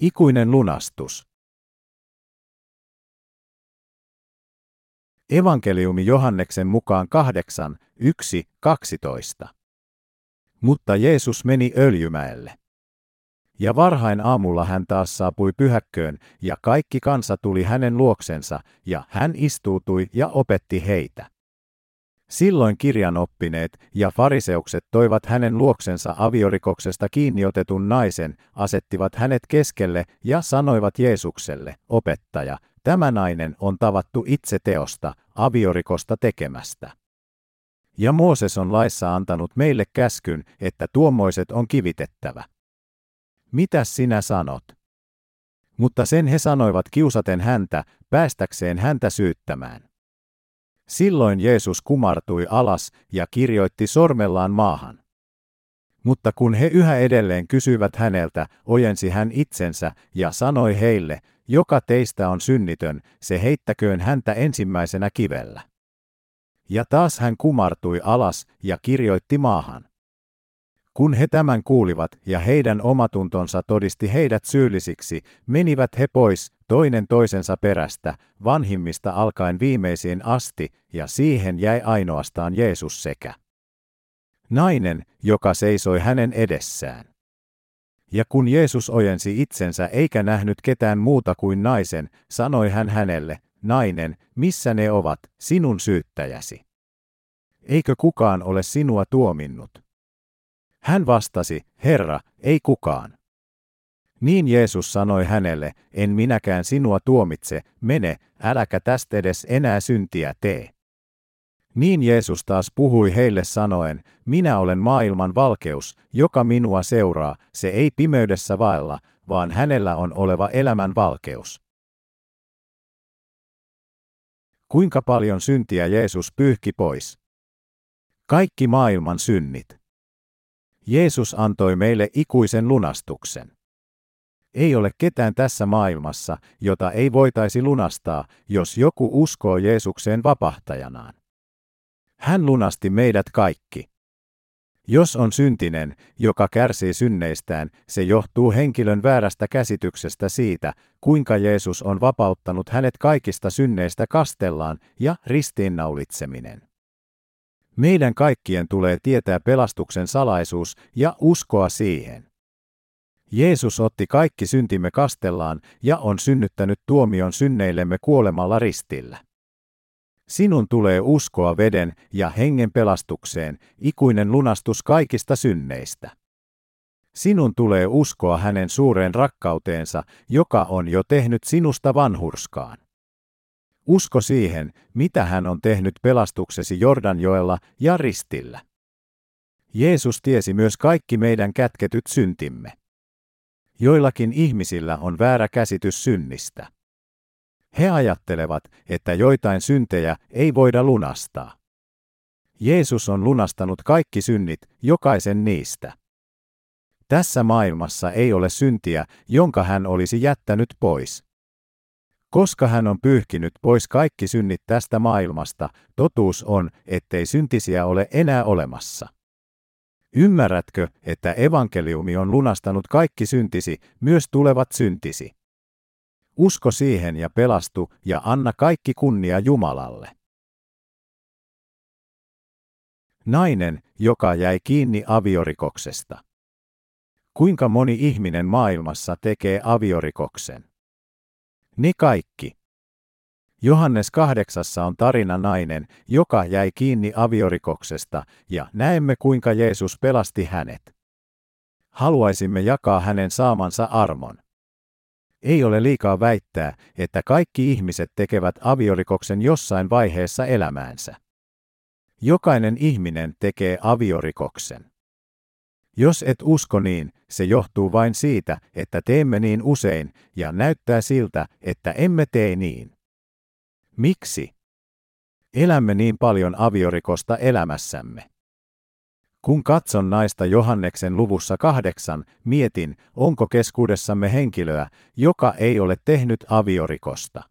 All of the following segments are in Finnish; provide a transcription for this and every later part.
Ikuinen lunastus. Evankeliumi Johanneksen mukaan 8, 1, 12. Mutta Jeesus meni Öljymäelle. Ja varhain aamulla hän taas saapui pyhäkköön, ja kaikki kansa tuli hänen luoksensa, ja hän istuutui ja opetti heitä. Silloin kirjanoppineet ja fariseukset toivat hänen luoksensa aviorikoksesta kiinniotetun naisen, asettivat hänet keskelle ja sanoivat Jeesukselle, opettaja, tämä nainen on tavattu itse teosta, aviorikosta tekemästä. Ja Mooses on laissa antanut meille käskyn, että tuommoiset on kivitettävä. Mitä sinä sanot? Mutta sen he sanoivat kiusaten häntä, päästäkseen häntä syyttämään. Silloin Jeesus kumartui alas ja kirjoitti sormellaan maahan. Mutta kun he yhä edelleen kysyivät häneltä, ojensi hän itsensä ja sanoi heille, joka teistä on synnitön, se heittäköön häntä ensimmäisenä kivellä. Ja taas hän kumartui alas ja kirjoitti maahan. Kun he tämän kuulivat ja heidän omatuntonsa todisti heidät syyllisiksi, menivät he pois, toinen toisensa perästä, vanhimmista alkaen viimeisiin asti, ja siihen jäi ainoastaan Jeesus sekä nainen, joka seisoi hänen edessään. Ja kun Jeesus ojensi itsensä eikä nähnyt ketään muuta kuin naisen, sanoi hän hänelle, nainen, missä ne ovat, sinun syyttäjäsi? Eikö kukaan ole sinua tuominnut? Hän vastasi, Herra, ei kukaan. Niin Jeesus sanoi hänelle, en minäkään sinua tuomitse, mene, äläkä tästä edes enää syntiä tee. Niin Jeesus taas puhui heille sanoen, minä olen maailman valkeus, joka minua seuraa, se ei pimeydessä vaella, vaan hänellä on oleva elämän valkeus. Kuinka paljon syntiä Jeesus pyyhki pois? Kaikki maailman synnit. Jeesus antoi meille ikuisen lunastuksen. Ei ole ketään tässä maailmassa, jota ei voitaisi lunastaa, jos joku uskoo Jeesukseen vapahtajanaan. Hän lunasti meidät kaikki. Jos on syntinen, joka kärsii synneistään, se johtuu henkilön väärästä käsityksestä siitä, kuinka Jeesus on vapauttanut hänet kaikista synneistä kastellaan ja ristiinnaulitseminen. Meidän kaikkien tulee tietää pelastuksen salaisuus ja uskoa siihen. Jeesus otti kaikki syntimme kastellaan ja on synnyttänyt tuomion synneillemme kuolemalla ristillä. Sinun tulee uskoa veden ja hengen pelastukseen, ikuinen lunastus kaikista synneistä. Sinun tulee uskoa hänen suureen rakkauteensa, joka on jo tehnyt sinusta vanhurskaan. Usko siihen, mitä hän on tehnyt pelastuksesi Jordanjoella ja ristillä. Jeesus tiesi myös kaikki meidän kätketyt syntimme. Joillakin ihmisillä on väärä käsitys synnistä. He ajattelevat, että joitain syntejä ei voida lunastaa. Jeesus on lunastanut kaikki synnit, jokaisen niistä. Tässä maailmassa ei ole syntiä, jonka hän olisi jättänyt pois. Koska hän on pyyhkinyt pois kaikki synnit tästä maailmasta, totuus on, ettei syntisiä ole enää olemassa. Ymmärrätkö, että evankeliumi on lunastanut kaikki syntisi, myös tulevat syntisi? Usko siihen ja pelastu ja anna kaikki kunnia Jumalalle. Nainen, joka jäi kiinni aviorikoksesta. Kuinka moni ihminen maailmassa tekee aviorikoksen? Ne kaikki. Johannes kahdeksassa on tarina nainen, joka jäi kiinni aviorikoksesta, ja näemme kuinka Jeesus pelasti hänet. Haluaisimme jakaa hänen saamansa armon. Ei ole liikaa väittää, että kaikki ihmiset tekevät aviorikoksen jossain vaiheessa elämäänsä. Jokainen ihminen tekee aviorikoksen. Jos et usko niin, se johtuu vain siitä, että teemme niin usein, ja näyttää siltä, että emme tee niin. Miksi? Elämme niin paljon aviorikosta elämässämme. Kun katson naista Johanneksen luvussa kahdeksan, mietin, onko keskuudessamme henkilöä, joka ei ole tehnyt aviorikosta.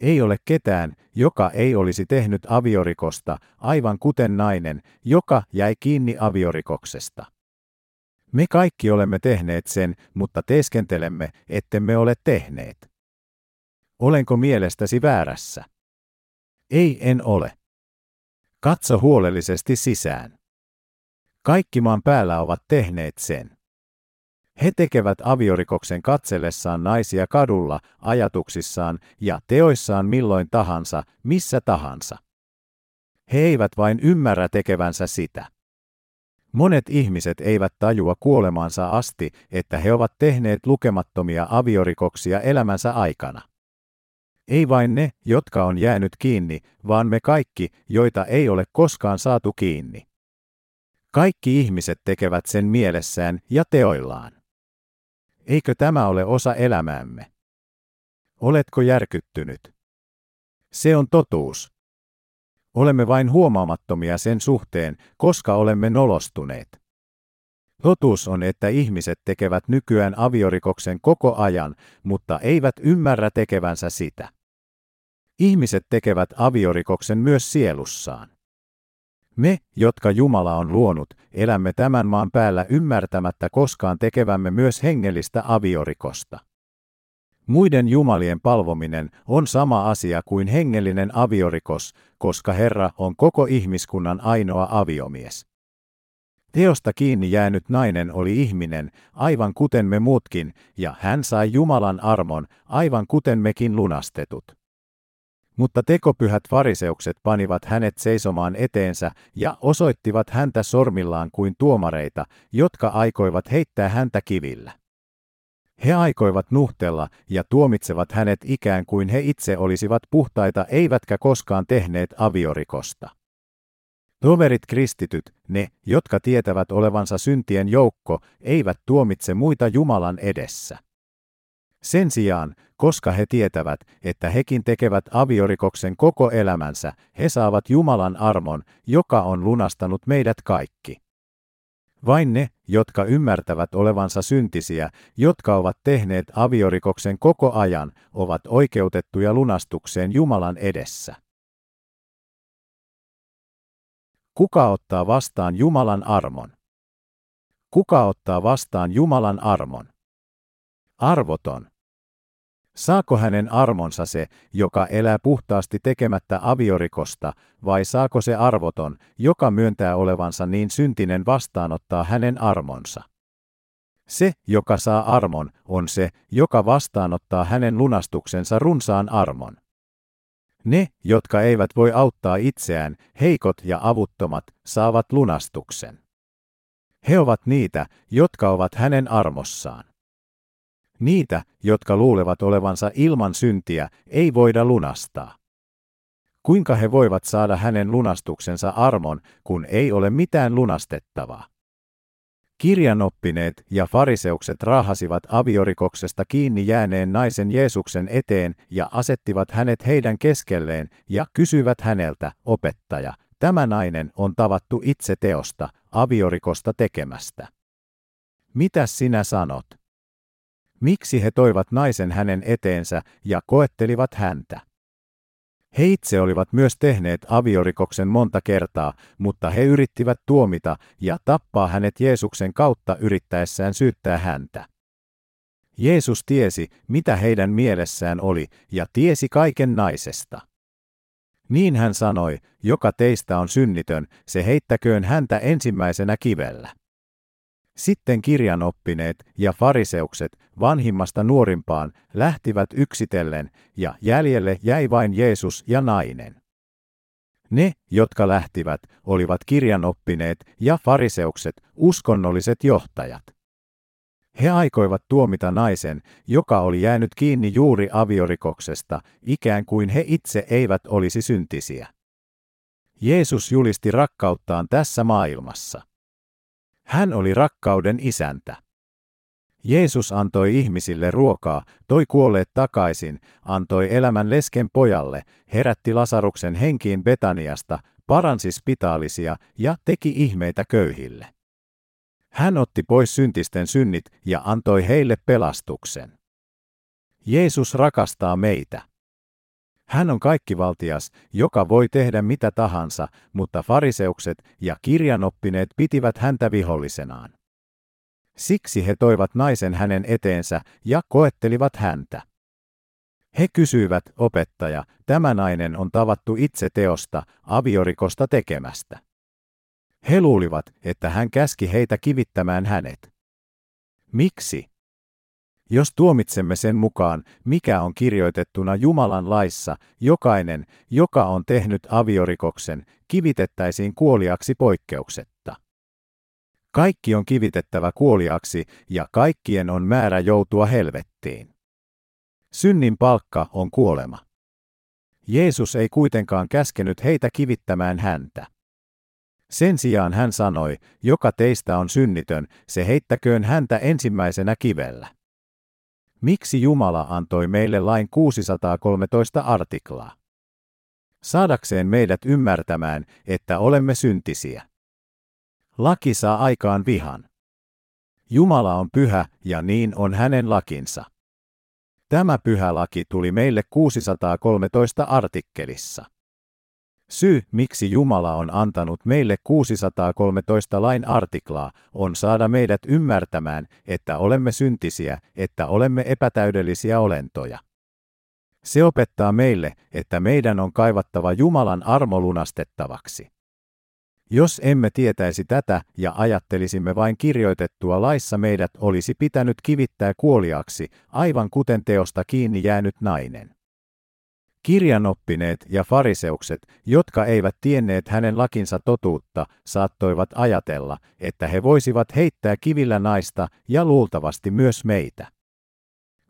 Ei ole ketään, joka ei olisi tehnyt aviorikosta, aivan kuten nainen, joka jäi kiinni aviorikoksesta. Me kaikki olemme tehneet sen, mutta teeskentelemme, ettemme ole tehneet. Olenko mielestäsi väärässä? Ei, en ole. Katso huolellisesti sisään. Kaikki maan päällä ovat tehneet sen. He tekevät aviorikoksen katsellessaan naisia kadulla, ajatuksissaan ja teoissaan milloin tahansa, missä tahansa. He eivät vain ymmärrä tekevänsä sitä. Monet ihmiset eivät tajua kuolemansa asti, että he ovat tehneet lukemattomia aviorikoksia elämänsä aikana. Ei vain ne, jotka on jäänyt kiinni, vaan me kaikki, joita ei ole koskaan saatu kiinni. Kaikki ihmiset tekevät sen mielessään ja teoillaan. Eikö tämä ole osa elämäämme? Oletko järkyttynyt? Se on totuus. Olemme vain huomaamattomia sen suhteen, koska olemme nolostuneet. Totuus on, että ihmiset tekevät nykyään aviorikoksen koko ajan, mutta eivät ymmärrä tekevänsä sitä. Ihmiset tekevät aviorikoksen myös sielussaan. Me, jotka Jumala on luonut, elämme tämän maan päällä ymmärtämättä koskaan tekevämme myös hengellistä aviorikosta. Muiden jumalien palvominen on sama asia kuin hengellinen aviorikos, koska Herra on koko ihmiskunnan ainoa aviomies. Teosta kiinni jäänyt nainen oli ihminen, aivan kuten me muutkin, ja hän sai Jumalan armon, aivan kuten mekin lunastetut. Mutta tekopyhät fariseukset panivat hänet seisomaan eteensä ja osoittivat häntä sormillaan kuin tuomareita, jotka aikoivat heittää häntä kivillä. He aikoivat nuhtella ja tuomitsevat hänet ikään kuin he itse olisivat puhtaita eivätkä koskaan tehneet aviorikosta. Toverit kristityt, ne, jotka tietävät olevansa syntien joukko, eivät tuomitse muita Jumalan edessä. Sen sijaan, koska he tietävät, että hekin tekevät aviorikoksen koko elämänsä, he saavat Jumalan armon, joka on lunastanut meidät kaikki. Vain ne, jotka ymmärtävät olevansa syntisiä, jotka ovat tehneet aviorikoksen koko ajan, ovat oikeutettuja lunastukseen Jumalan edessä. Kuka ottaa vastaan Jumalan armon? Kuka ottaa vastaan Jumalan armon? Arvoton. Saako hänen armonsa se, joka elää puhtaasti tekemättä aviorikosta, vai saako se arvoton, joka myöntää olevansa niin syntinen vastaanottaa hänen armonsa? Se, joka saa armon, on se, joka vastaanottaa hänen lunastuksensa runsaan armon. Ne, jotka eivät voi auttaa itseään, heikot ja avuttomat, saavat lunastuksen. He ovat niitä, jotka ovat hänen armossaan. Niitä, jotka luulevat olevansa ilman syntiä, ei voida lunastaa. Kuinka he voivat saada hänen lunastuksensa armon, kun ei ole mitään lunastettavaa? Kirjanoppineet ja fariseukset raahasivat aviorikoksesta kiinni jääneen naisen Jeesuksen eteen ja asettivat hänet heidän keskelleen ja kysyvät häneltä, opettaja, tämä nainen on tavattu itse teosta, aviorikosta tekemästä. Mitä sinä sanot? Miksi he toivat naisen hänen eteensä ja koettelivat häntä? He itse olivat myös tehneet aviorikoksen monta kertaa, mutta he yrittivät tuomita ja tappaa hänet Jeesuksen kautta yrittäessään syyttää häntä. Jeesus tiesi, mitä heidän mielessään oli, ja tiesi kaiken naisesta. Niin hän sanoi, joka teistä on synnitön, se heittäköön häntä ensimmäisenä kivellä. Sitten kirjanoppineet ja fariseukset vanhimmasta nuorimpaan lähtivät yksitellen, ja jäljelle jäi vain Jeesus ja nainen. Ne, jotka lähtivät, olivat kirjanoppineet ja fariseukset, uskonnolliset johtajat. He aikoivat tuomita naisen, joka oli jäänyt kiinni juuri aviorikoksesta, ikään kuin he itse eivät olisi syntisiä. Jeesus julisti rakkauttaan tässä maailmassa. Hän oli rakkauden isäntä. Jeesus antoi ihmisille ruokaa, toi kuolleet takaisin, antoi elämän lesken pojalle, herätti Lasaruksen henkiin Betaniasta, paransi spitaalisia ja teki ihmeitä köyhille. Hän otti pois syntisten synnit ja antoi heille pelastuksen. Jeesus rakastaa meitä. Hän on kaikkivaltias, joka voi tehdä mitä tahansa, mutta fariseukset ja kirjanoppineet pitivät häntä vihollisenaan. Siksi he toivat naisen hänen eteensä ja koettelivat häntä. He kysyivät, opettaja, tämä nainen on tavattu itse teosta, aviorikosta tekemästä. He luulivat, että hän käski heitä kivittämään hänet. Miksi? Jos tuomitsemme sen mukaan, mikä on kirjoitettuna Jumalan laissa, jokainen, joka on tehnyt aviorikoksen, kivitettäisiin kuoliaksi poikkeuksetta. Kaikki on kivitettävä kuoliaksi ja kaikkien on määrä joutua helvettiin. Synnin palkka on kuolema. Jeesus ei kuitenkaan käskenyt heitä kivittämään häntä. Sen sijaan hän sanoi, joka teistä on synnitön, se heittäköön häntä ensimmäisenä kivellä. Miksi Jumala antoi meille lain 613 artiklaa? Saadakseen meidät ymmärtämään, että olemme syntisiä. Laki saa aikaan vihan. Jumala on pyhä ja niin on hänen lakinsa. Tämä pyhä laki tuli meille 613 artikkelissa. Syy, miksi Jumala on antanut meille 613 lain artiklaa, on saada meidät ymmärtämään, että olemme syntisiä, että olemme epätäydellisiä olentoja. Se opettaa meille, että meidän on kaivattava Jumalan armo lunastettavaksi. Jos emme tietäisi tätä ja ajattelisimme vain kirjoitettua laissa meidät olisi pitänyt kivittää kuoliaksi, aivan kuten teosta kiinni jäänyt nainen. Kirjanoppineet ja fariseukset, jotka eivät tienneet hänen lakinsa totuutta, saattoivat ajatella, että he voisivat heittää kivillä naista ja luultavasti myös meitä.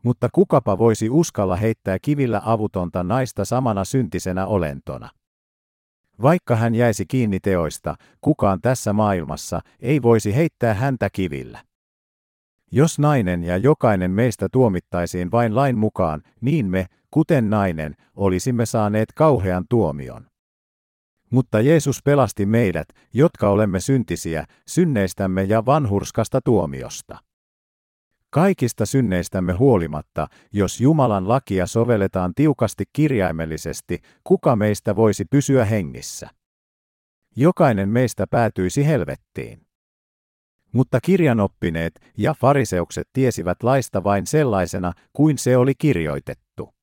Mutta kukapa voisi uskalla heittää kivillä avutonta naista samana syntisenä olentona? Vaikka hän jäisi kiinni teoista, kukaan tässä maailmassa ei voisi heittää häntä kivillä. Jos nainen ja jokainen meistä tuomittaisiin vain lain mukaan, niin me, kuten nainen, olisimme saaneet kauhean tuomion. Mutta Jeesus pelasti meidät, jotka olemme syntisiä, synneistämme ja vanhurskasta tuomiosta. Kaikista synneistämme huolimatta, jos Jumalan lakia sovelletaan tiukasti kirjaimellisesti, kuka meistä voisi pysyä hengissä? Jokainen meistä päätyisi helvettiin. Mutta kirjanoppineet ja fariseukset tiesivät laista vain sellaisena kuin se oli kirjoitettu.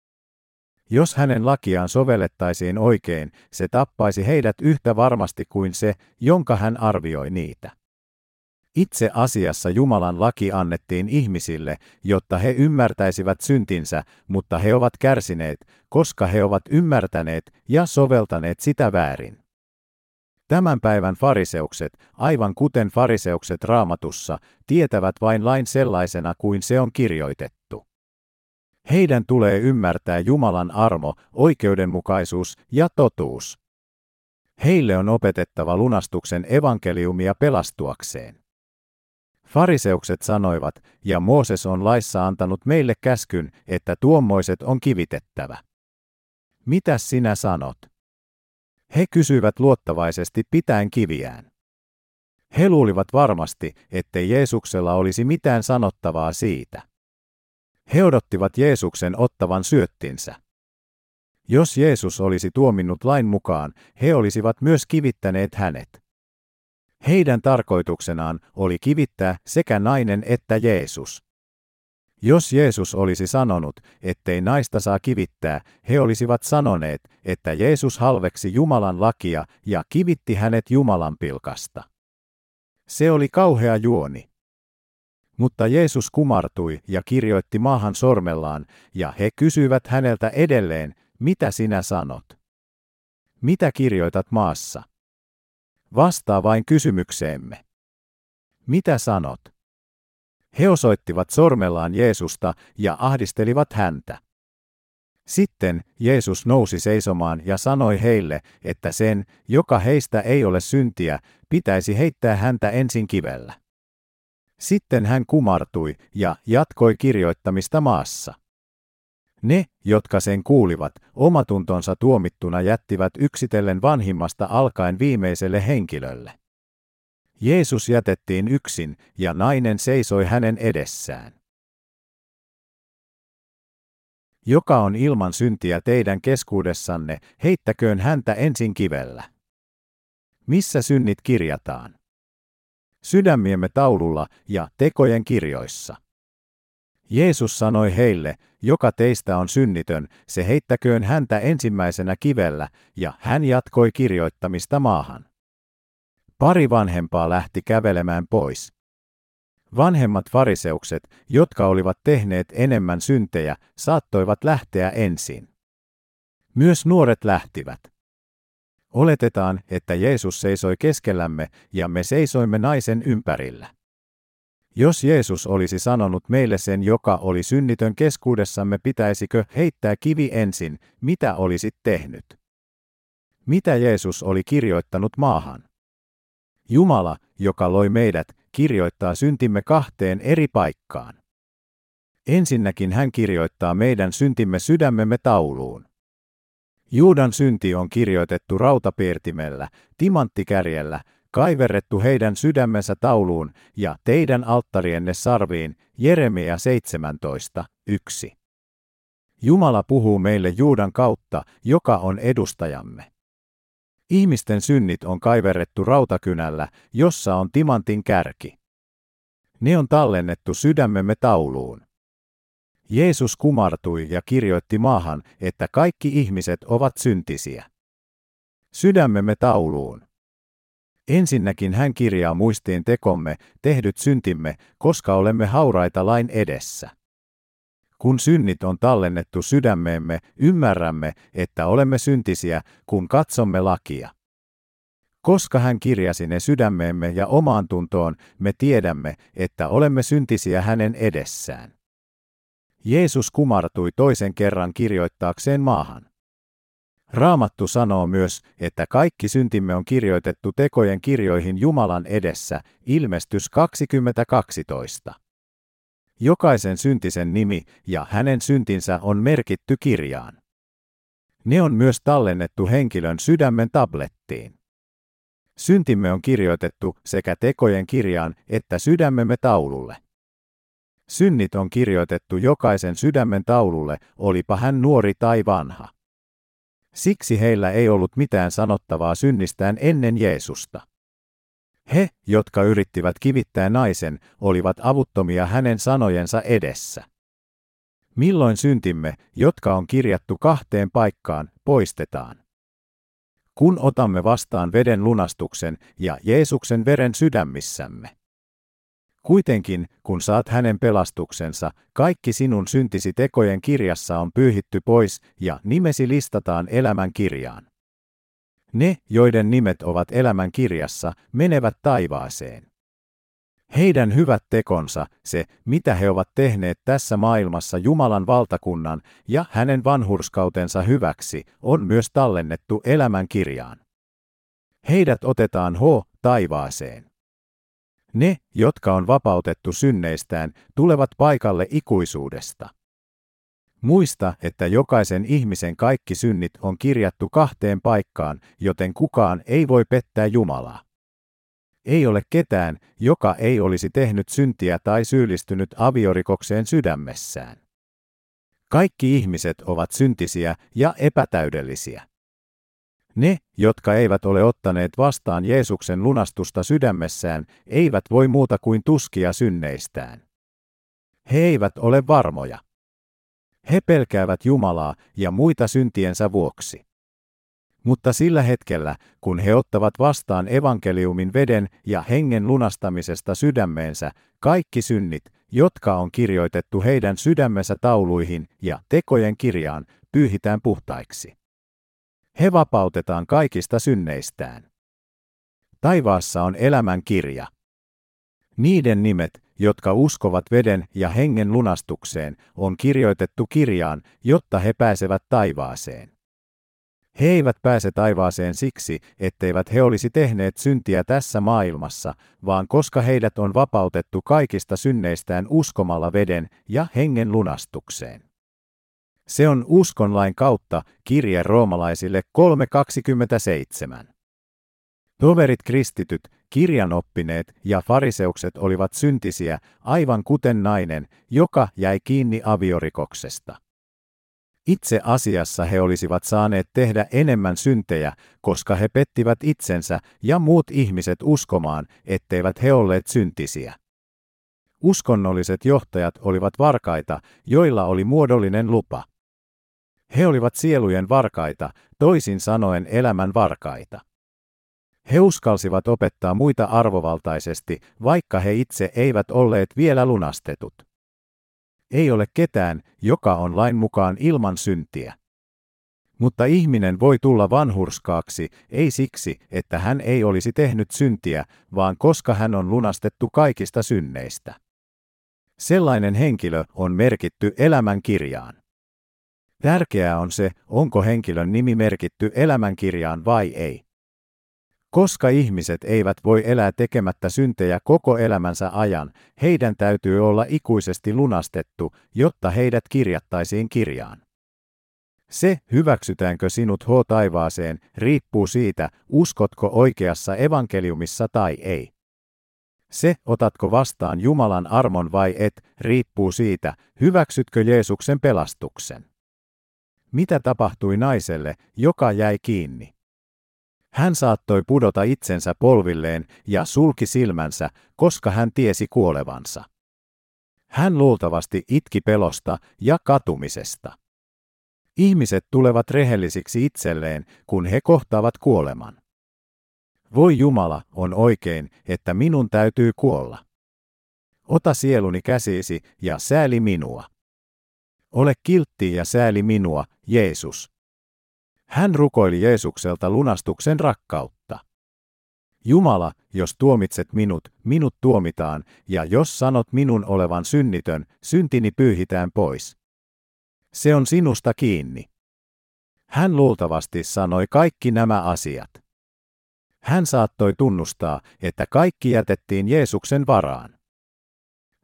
Jos hänen lakiaan sovellettaisiin oikein, se tappaisi heidät yhtä varmasti kuin se, jonka hän arvioi niitä. Itse asiassa Jumalan laki annettiin ihmisille, jotta he ymmärtäisivät syntinsä, mutta he ovat kärsineet, koska he ovat ymmärtäneet ja soveltaneet sitä väärin. Tämän päivän fariseukset, aivan kuten fariseukset raamatussa, tietävät vain lain sellaisena kuin se on kirjoitettu. Heidän tulee ymmärtää Jumalan armo, oikeudenmukaisuus ja totuus. Heille on opetettava lunastuksen evankeliumia pelastuakseen. Fariseukset sanoivat, ja Mooses on laissa antanut meille käskyn, että tuommoiset on kivitettävä. Mitä sinä sanot? He kysyivät luottavaisesti pitäen kiviään. He luulivat varmasti, ettei Jeesuksella olisi mitään sanottavaa siitä. He odottivat Jeesuksen ottavan syöttinsä. Jos Jeesus olisi tuominnut lain mukaan, he olisivat myös kivittäneet hänet. Heidän tarkoituksenaan oli kivittää sekä nainen että Jeesus. Jos Jeesus olisi sanonut, ettei naista saa kivittää, he olisivat sanoneet, että Jeesus halveksi Jumalan lakia ja kivitti hänet Jumalan pilkasta. Se oli kauhea juoni. Mutta Jeesus kumartui ja kirjoitti maahan sormellaan, ja he kysyivät häneltä edelleen, mitä sinä sanot? Mitä kirjoitat maassa? Vastaa vain kysymykseemme. Mitä sanot? He osoittivat sormellaan Jeesusta ja ahdistelivat häntä. Sitten Jeesus nousi seisomaan ja sanoi heille, että sen, joka heistä ei ole syntiä, pitäisi heittää häntä ensin kivellä. Sitten hän kumartui ja jatkoi kirjoittamista maassa. Ne, jotka sen kuulivat, omatuntonsa tuomittuna jättivät yksitellen vanhimmasta alkaen viimeiselle henkilölle. Jeesus jätettiin yksin, ja nainen seisoi hänen edessään. Joka on ilman syntiä teidän keskuudessanne, heittäköön häntä ensin kivellä. Missä synnit kirjataan? Sydämiemme taululla ja tekojen kirjoissa. Jeesus sanoi heille, joka teistä on synnitön, se heittäköön häntä ensimmäisenä kivellä, ja hän jatkoi kirjoittamista maahan. Pari vanhempaa lähti kävelemään pois. Vanhemmat fariseukset, jotka olivat tehneet enemmän syntejä, saattoivat lähteä ensin. Myös nuoret lähtivät. Oletetaan, että Jeesus seisoi keskellämme ja me seisoimme naisen ympärillä. Jos Jeesus olisi sanonut meille sen, joka oli synnitön keskuudessamme, pitäisikö heittää kivi ensin, mitä olisit tehnyt? Mitä Jeesus oli kirjoittanut maahan? Jumala, joka loi meidät, kirjoittaa syntimme kahteen eri paikkaan. Ensinnäkin hän kirjoittaa meidän syntimme sydämemme tauluun. Juudan synti on kirjoitettu rautapiirtimellä, timanttikärjellä, kaiverrettu heidän sydämensä tauluun ja teidän alttarienne sarviin, Jeremia 17, 1. Jumala puhuu meille Juudan kautta, joka on edustajamme. Ihmisten synnit on kaiverrettu rautakynällä, jossa on timantin kärki. Ne on tallennettu sydämemme tauluun. Jeesus kumartui ja kirjoitti maahan, että kaikki ihmiset ovat syntisiä. Sydämemme tauluun. Ensinnäkin hän kirjaa muistiin tekomme, tehdyt syntimme, koska olemme hauraita lain edessä. Kun synnit on tallennettu sydämeemme, ymmärrämme, että olemme syntisiä, kun katsomme lakia. Koska hän kirjasi ne sydämeemme ja omaan tuntoon, me tiedämme, että olemme syntisiä hänen edessään. Jeesus kumartui toisen kerran kirjoittaakseen maahan. Raamattu sanoo myös, että kaikki syntimme on kirjoitettu tekojen kirjoihin Jumalan edessä, ilmestys 2012. Jokaisen syntisen nimi ja hänen syntinsä on merkitty kirjaan. Ne on myös tallennettu henkilön sydämen tablettiin. Syntimme on kirjoitettu sekä tekojen kirjaan että sydämemme taululle. Synnit on kirjoitettu jokaisen sydämen taululle, olipa hän nuori tai vanha. Siksi heillä ei ollut mitään sanottavaa synnistään ennen Jeesusta. He, jotka yrittivät kivittää naisen, olivat avuttomia hänen sanojensa edessä. Milloin syntimme, jotka on kirjattu kahteen paikkaan, poistetaan? Kun otamme vastaan veden lunastuksen ja Jeesuksen veren sydämissämme. Kuitenkin, kun saat hänen pelastuksensa, kaikki sinun syntisi tekojen kirjassa on pyyhitty pois ja nimesi listataan elämän kirjaan. Ne, joiden nimet ovat elämän kirjassa, menevät taivaaseen. Heidän hyvät tekonsa, se, mitä he ovat tehneet tässä maailmassa Jumalan valtakunnan ja hänen vanhurskautensa hyväksi, on myös tallennettu elämän kirjaan. Heidät otetaan ho taivaaseen. Ne, jotka on vapautettu synneistään, tulevat paikalle ikuisuudesta. Muista, että jokaisen ihmisen kaikki synnit on kirjattu kahteen paikkaan, joten kukaan ei voi pettää Jumalaa. Ei ole ketään, joka ei olisi tehnyt syntiä tai syyllistynyt aviorikokseen sydämessään. Kaikki ihmiset ovat syntisiä ja epätäydellisiä. Ne, jotka eivät ole ottaneet vastaan Jeesuksen lunastusta sydämessään, eivät voi muuta kuin tuskia synneistään. He eivät ole varmoja. He pelkäävät Jumalaa ja muita syntiensä vuoksi. Mutta sillä hetkellä, kun he ottavat vastaan evankeliumin veden ja hengen lunastamisesta sydämeensä, kaikki synnit, jotka on kirjoitettu heidän sydämensä tauluihin ja tekojen kirjaan, pyyhitään puhtaiksi. He vapautetaan kaikista synneistään. Taivaassa on elämän kirja. Niiden nimet, jotka uskovat veden ja hengen lunastukseen, on kirjoitettu kirjaan, jotta he pääsevät taivaaseen. He eivät pääse taivaaseen siksi, etteivät he olisi tehneet syntiä tässä maailmassa, vaan koska heidät on vapautettu kaikista synneistään uskomalla veden ja hengen lunastukseen. Se on uskonlain kautta kirje roomalaisille 3.27. Toverit kristityt, kirjanoppineet ja fariseukset olivat syntisiä, aivan kuten nainen, joka jäi kiinni aviorikoksesta. Itse asiassa he olisivat saaneet tehdä enemmän syntejä, koska he pettivät itsensä ja muut ihmiset uskomaan, etteivät he olleet syntisiä. Uskonnolliset johtajat olivat varkaita, joilla oli muodollinen lupa. He olivat sielujen varkaita, toisin sanoen elämän varkaita. He uskalsivat opettaa muita arvovaltaisesti, vaikka he itse eivät olleet vielä lunastetut. Ei ole ketään, joka on lain mukaan ilman syntiä. Mutta ihminen voi tulla vanhurskaaksi, ei siksi, että hän ei olisi tehnyt syntiä, vaan koska hän on lunastettu kaikista synneistä. Sellainen henkilö on merkitty elämän kirjaan. Tärkeää on se, onko henkilön nimi merkitty elämänkirjaan vai ei. Koska ihmiset eivät voi elää tekemättä syntejä koko elämänsä ajan, heidän täytyy olla ikuisesti lunastettu, jotta heidät kirjattaisiin kirjaan. Se, hyväksytäänkö sinut H taivaaseen, riippuu siitä, uskotko oikeassa evankeliumissa tai ei. Se, otatko vastaan Jumalan armon vai et, riippuu siitä, hyväksytkö Jeesuksen pelastuksen. Mitä tapahtui naiselle, joka jäi kiinni? Hän saattoi pudota itsensä polvilleen ja sulki silmänsä, koska hän tiesi kuolevansa. Hän luultavasti itki pelosta ja katumisesta. Ihmiset tulevat rehellisiksi itselleen, kun he kohtaavat kuoleman. Voi Jumala, on oikein, että minun täytyy kuolla. Ota sieluni käsisi ja sääli minua. Ole kiltti ja sääli minua, Jeesus. Hän rukoili Jeesukselta lunastuksen rakkautta. Jumala, jos tuomitset minut, minut tuomitaan, ja jos sanot minun olevan synnitön, syntini pyyhitään pois. Se on sinusta kiinni. Hän luultavasti sanoi kaikki nämä asiat. Hän saattoi tunnustaa, että kaikki jätettiin Jeesuksen varaan.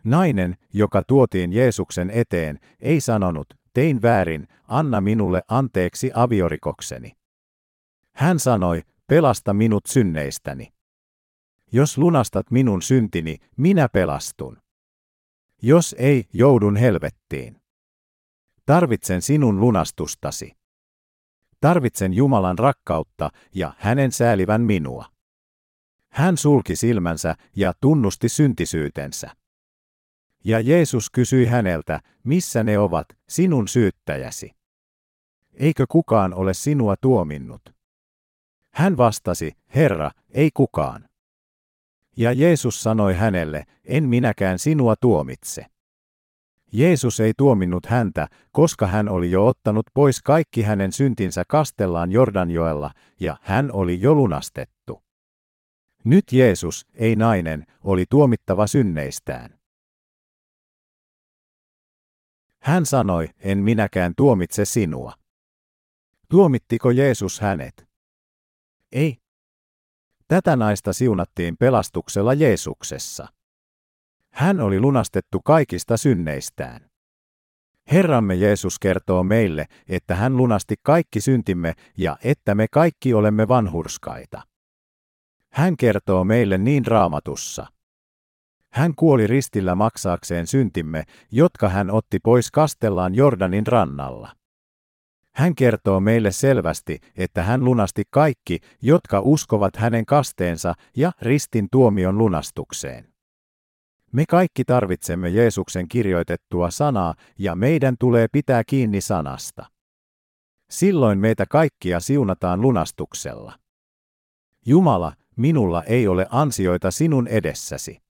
Nainen, joka tuotiin Jeesuksen eteen, ei sanonut, tein väärin, anna minulle anteeksi aviorikokseni. Hän sanoi, pelasta minut synneistäni. Jos lunastat minun syntini, minä pelastun. Jos ei, joudun helvettiin. Tarvitsen sinun lunastustasi. Tarvitsen Jumalan rakkautta ja hänen säälivän minua. Hän sulki silmänsä ja tunnusti syntisyytensä. Ja Jeesus kysyi häneltä, missä ne ovat, sinun syyttäjäsi? Eikö kukaan ole sinua tuominnut? Hän vastasi, Herra, ei kukaan. Ja Jeesus sanoi hänelle, en minäkään sinua tuomitse. Jeesus ei tuominnut häntä, koska hän oli jo ottanut pois kaikki hänen syntinsä kastellaan Jordanjoella, ja hän oli jo lunastettu. Nyt Jeesus, ei nainen, oli tuomittava synneistään. Hän sanoi, en minäkään tuomitse sinua. Tuomittiko Jeesus hänet? Ei. Tätä naista siunattiin pelastuksella Jeesuksessa. Hän oli lunastettu kaikista synneistään. Herramme Jeesus kertoo meille, että hän lunasti kaikki syntimme ja että me kaikki olemme vanhurskaita. Hän kertoo meille niin raamatussa. Hän kuoli ristillä maksaakseen syntimme, jotka hän otti pois kastellaan Jordanin rannalla. Hän kertoo meille selvästi, että hän lunasti kaikki, jotka uskovat hänen kasteensa ja ristin tuomion lunastukseen. Me kaikki tarvitsemme Jeesuksen kirjoitettua sanaa ja meidän tulee pitää kiinni sanasta. Silloin meitä kaikkia siunataan lunastuksella. Jumala, minulla ei ole ansioita sinun edessäsi.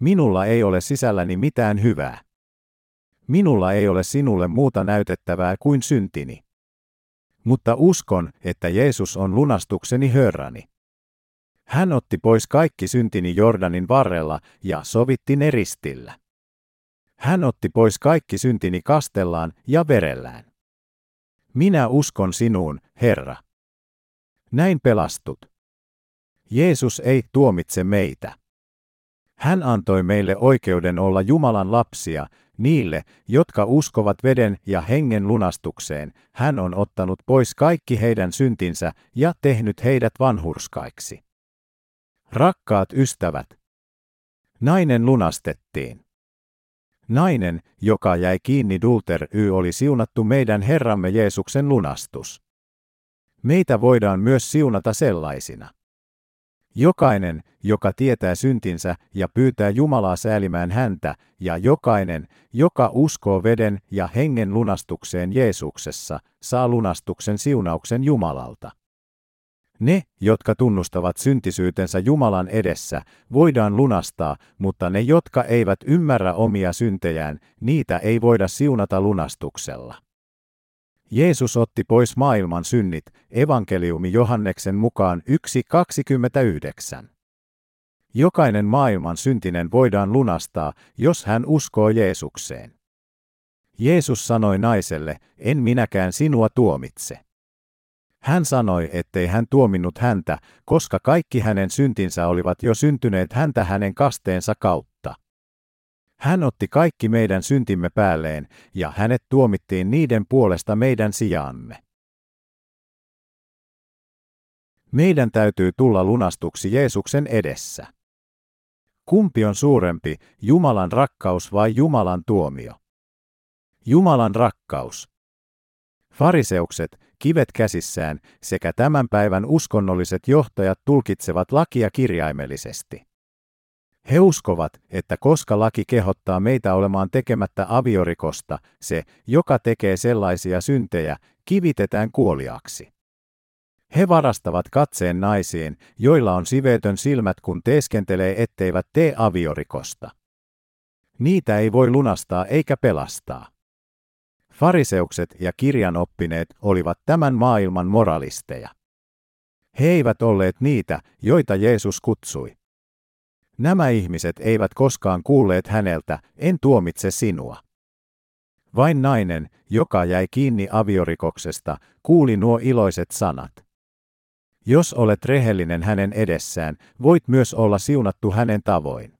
Minulla ei ole sisälläni mitään hyvää. Minulla ei ole sinulle muuta näytettävää kuin syntini. Mutta uskon, että Jeesus on lunastukseni hörrani. Hän otti pois kaikki syntini Jordanin varrella ja sovitti ne ristillä. Hän otti pois kaikki syntini kastellaan ja verellään. Minä uskon sinuun, Herra. Näin pelastut. Jeesus ei tuomitse meitä. Hän antoi meille oikeuden olla Jumalan lapsia, niille, jotka uskovat veden ja hengen lunastukseen, hän on ottanut pois kaikki heidän syntinsä ja tehnyt heidät vanhurskaiksi. Rakkaat ystävät, nainen lunastettiin. Nainen, joka jäi kiinni Dulter Y oli siunattu meidän Herramme Jeesuksen lunastus. Meitä voidaan myös siunata sellaisina. Jokainen, joka tietää syntinsä ja pyytää Jumalaa säälimään häntä, ja jokainen, joka uskoo veden ja hengen lunastukseen Jeesuksessa, saa lunastuksen siunauksen Jumalalta. Ne, jotka tunnustavat syntisyytensä Jumalan edessä, voidaan lunastaa, mutta ne, jotka eivät ymmärrä omia syntejään, niitä ei voida siunata lunastuksella. Jeesus otti pois maailman synnit, evankeliumi Johanneksen mukaan 1.29. Jokainen maailman syntinen voidaan lunastaa, jos hän uskoo Jeesukseen. Jeesus sanoi naiselle, en minäkään sinua tuomitse. Hän sanoi, ettei hän tuominnut häntä, koska kaikki hänen syntinsä olivat jo syntyneet häntä hänen kasteensa kautta. Hän otti kaikki meidän syntimme päälleen, ja hänet tuomittiin niiden puolesta meidän sijaamme. Meidän täytyy tulla lunastuksi Jeesuksen edessä. Kumpi on suurempi, Jumalan rakkaus vai Jumalan tuomio? Jumalan rakkaus. Fariseukset, kivet käsissään, sekä tämän päivän uskonnolliset johtajat tulkitsevat lakia kirjaimellisesti. He uskovat, että koska laki kehottaa meitä olemaan tekemättä aviorikosta, se, joka tekee sellaisia syntejä, kivitetään kuoliaksi. He varastavat katseen naisiin, joilla on siveetön silmät, kun teeskentelee, etteivät tee aviorikosta. Niitä ei voi lunastaa eikä pelastaa. Fariseukset ja kirjanoppineet olivat tämän maailman moralisteja. He eivät olleet niitä, joita Jeesus kutsui. Nämä ihmiset eivät koskaan kuulleet häneltä, en tuomitse sinua. Vain nainen, joka jäi kiinni aviorikoksesta, kuuli nuo iloiset sanat. Jos olet rehellinen hänen edessään, voit myös olla siunattu hänen tavoin.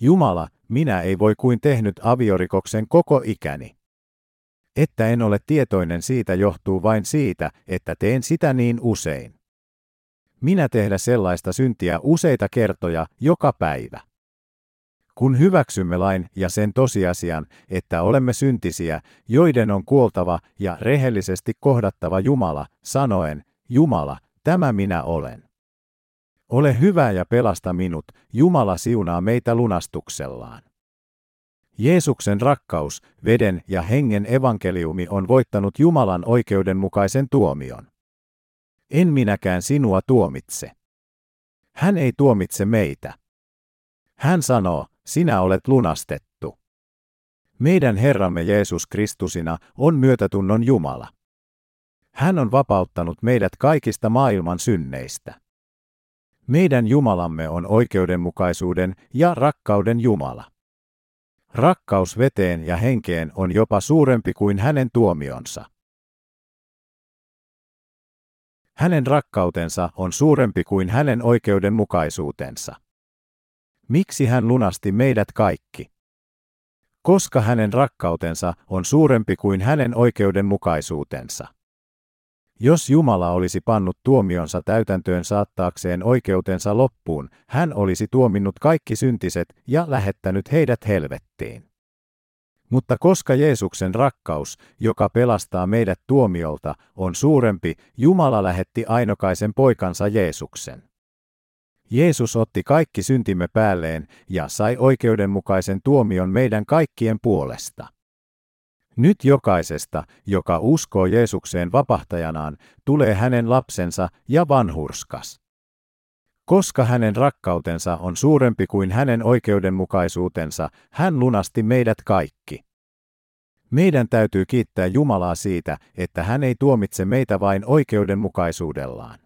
Jumala, minä ei voi kuin tehnyt aviorikoksen koko ikäni. Että en ole tietoinen siitä johtuu vain siitä, että teen sitä niin usein. Minä tehdä sellaista syntiä useita kertoja joka päivä. Kun hyväksymme lain ja sen tosiasian, että olemme syntisiä, joiden on kuoltava ja rehellisesti kohdattava Jumala, sanoen, Jumala, tämä minä olen. Ole hyvä ja pelasta minut, Jumala siunaa meitä lunastuksellaan. Jeesuksen rakkaus, veden ja hengen evankeliumi on voittanut Jumalan oikeudenmukaisen tuomion. En minäkään sinua tuomitse. Hän ei tuomitse meitä. Hän sanoo, sinä olet lunastettu. Meidän Herramme Jeesus Kristusina on myötätunnon Jumala. Hän on vapauttanut meidät kaikista maailman synneistä. Meidän Jumalamme on oikeudenmukaisuuden ja rakkauden Jumala. Rakkaus veteen ja henkeen on jopa suurempi kuin hänen tuomionsa. Hänen rakkautensa on suurempi kuin hänen oikeudenmukaisuutensa. Miksi hän lunasti meidät kaikki? Koska hänen rakkautensa on suurempi kuin hänen oikeudenmukaisuutensa. Jos Jumala olisi pannut tuomionsa täytäntöön saattaakseen oikeutensa loppuun, hän olisi tuominnut kaikki syntiset ja lähettänyt heidät helvettiin. Mutta koska Jeesuksen rakkaus, joka pelastaa meidät tuomiolta, on suurempi, Jumala lähetti ainokaisen poikansa Jeesuksen. Jeesus otti kaikki syntimme päälleen ja sai oikeudenmukaisen tuomion meidän kaikkien puolesta. Nyt jokaisesta, joka uskoo Jeesukseen vapahtajanaan, tulee hänen lapsensa ja vanhurskas. Koska hänen rakkautensa on suurempi kuin hänen oikeudenmukaisuutensa, hän lunasti meidät kaikki. Meidän täytyy kiittää Jumalaa siitä, että hän ei tuomitse meitä vain oikeudenmukaisuudellaan.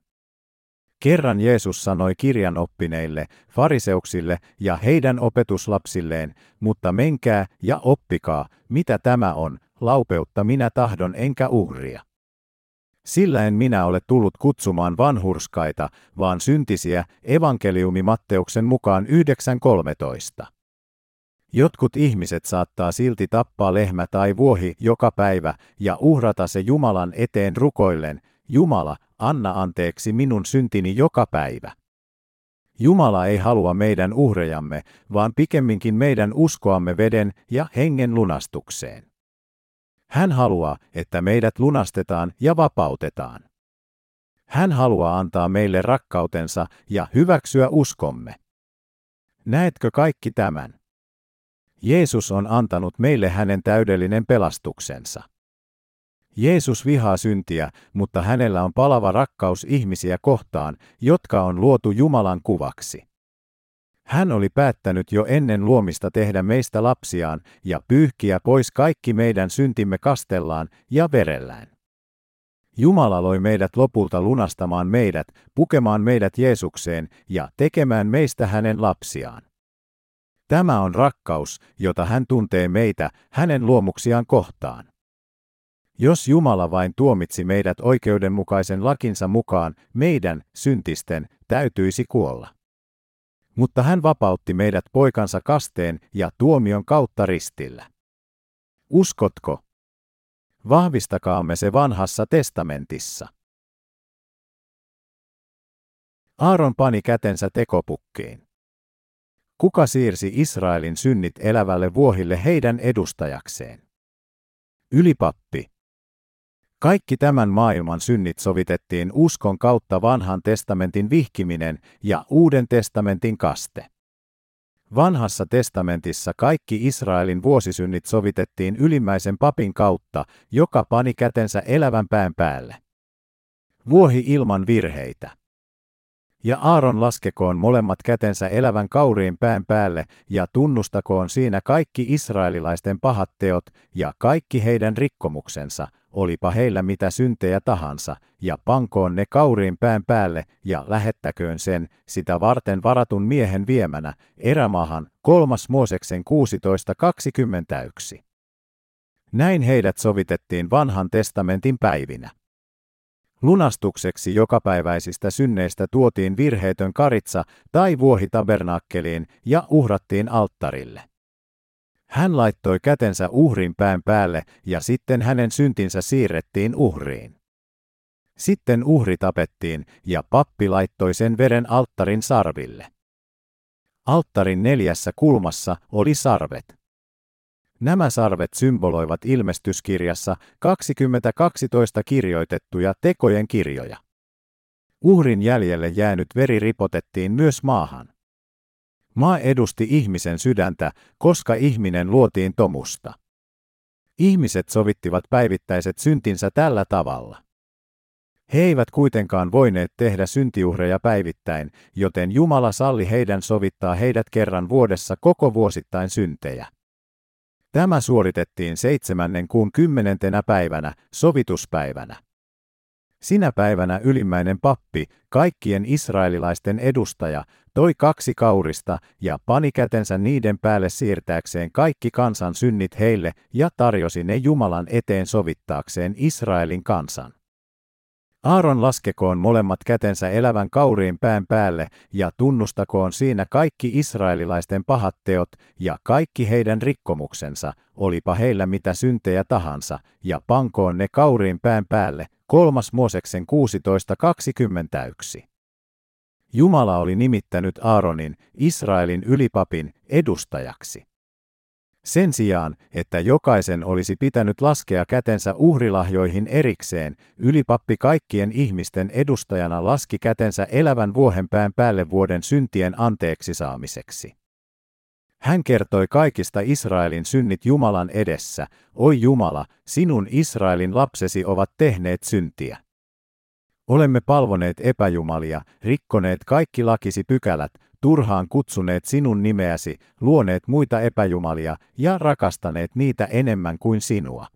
Kerran Jeesus sanoi kirjan oppineille, fariseuksille ja heidän opetuslapsilleen, mutta menkää ja oppikaa, mitä tämä on, laupeutta minä tahdon enkä uhria. Sillä en minä ole tullut kutsumaan vanhurskaita, vaan syntisiä, evankeliumi Matteuksen mukaan 9.13. Jotkut ihmiset saattaa silti tappaa lehmä tai vuohi joka päivä ja uhrata se Jumalan eteen rukoillen, Jumala, anna anteeksi minun syntini joka päivä. Jumala ei halua meidän uhrejamme, vaan pikemminkin meidän uskoamme veden ja hengen lunastukseen. Hän haluaa, että meidät lunastetaan ja vapautetaan. Hän haluaa antaa meille rakkautensa ja hyväksyä uskomme. Näetkö kaikki tämän? Jeesus on antanut meille hänen täydellinen pelastuksensa. Jeesus vihaa syntiä, mutta hänellä on palava rakkaus ihmisiä kohtaan, jotka on luotu Jumalan kuvaksi. Hän oli päättänyt jo ennen luomista tehdä meistä lapsiaan ja pyyhkiä pois kaikki meidän syntimme kastellaan ja verellään. Jumala loi meidät lopulta lunastamaan meidät, pukemaan meidät Jeesukseen ja tekemään meistä hänen lapsiaan. Tämä on rakkaus, jota hän tuntee meitä, hänen luomuksiaan kohtaan. Jos Jumala vain tuomitsi meidät oikeudenmukaisen lakinsa mukaan, meidän, syntisten, täytyisi kuolla. Mutta hän vapautti meidät poikansa kasteen ja tuomion kautta ristillä. Uskotko? Vahvistakaamme se vanhassa testamentissa. Aaron pani kätensä tekopukkiin. Kuka siirsi Israelin synnit elävälle vuohille heidän edustajakseen? Ylipappi. Kaikki tämän maailman synnit sovitettiin uskon kautta vanhan testamentin vihkiminen ja uuden testamentin kaste. Vanhassa testamentissa kaikki Israelin vuosisynnit sovitettiin ylimmäisen papin kautta, joka pani kätensä elävän pään päälle. Vuohi ilman virheitä. Ja Aaron laskekoon molemmat kätensä elävän kauriin pään päälle ja tunnustakoon siinä kaikki israelilaisten pahat teot ja kaikki heidän rikkomuksensa, olipa heillä mitä syntejä tahansa, ja pankoon ne kauriin pään päälle ja lähettäköön sen, sitä varten varatun miehen viemänä, erämaahan, kolmas Mooseksen 16.21. Näin heidät sovitettiin vanhan testamentin päivinä. Lunastukseksi jokapäiväisistä synneistä tuotiin virheetön karitsa tai vuohi tabernaakkeliin ja uhrattiin alttarille. Hän laittoi kätensä uhrin pään päälle ja sitten hänen syntinsä siirrettiin uhriin. Sitten uhri tapettiin ja pappi laittoi sen veren alttarin sarville. Alttarin neljässä kulmassa oli sarvet. Nämä sarvet symboloivat ilmestyskirjassa 2012 kirjoitettuja tekojen kirjoja. Uhrin jäljelle jäänyt veri ripotettiin myös maahan. Maa edusti ihmisen sydäntä, koska ihminen luotiin tomusta. Ihmiset sovittivat päivittäiset syntinsä tällä tavalla. He eivät kuitenkaan voineet tehdä syntiuhreja päivittäin, joten Jumala salli heidän sovittaa heidät kerran vuodessa koko vuosittain syntejä. Tämä suoritettiin seitsemännen kuun kymmenentenä päivänä, sovituspäivänä. Sinä päivänä ylimmäinen pappi, kaikkien israelilaisten edustaja, toi kaksi kaurista ja pani kätensä niiden päälle siirtääkseen kaikki kansan synnit heille ja tarjosi ne Jumalan eteen sovittaakseen Israelin kansan. Aaron laskekoon molemmat kätensä elävän kauriin pään päälle ja tunnustakoon siinä kaikki israelilaisten pahat teot ja kaikki heidän rikkomuksensa, olipa heillä mitä syntejä tahansa, ja pankoon ne kauriin pään päälle, kolmas Mooseksen 16.21. Jumala oli nimittänyt Aaronin, Israelin ylipapin, edustajaksi. Sen sijaan, että jokaisen olisi pitänyt laskea kätensä uhrilahjoihin erikseen, ylipappi kaikkien ihmisten edustajana laski kätensä elävän vuohenpään päälle vuoden syntien anteeksi saamiseksi. Hän kertoi kaikista Israelin synnit Jumalan edessä, oi Jumala, sinun Israelin lapsesi ovat tehneet syntiä. Olemme palvoneet epäjumalia, rikkoneet kaikki lakisi pykälät, turhaan kutsuneet sinun nimeäsi, luoneet muita epäjumalia ja rakastaneet niitä enemmän kuin sinua.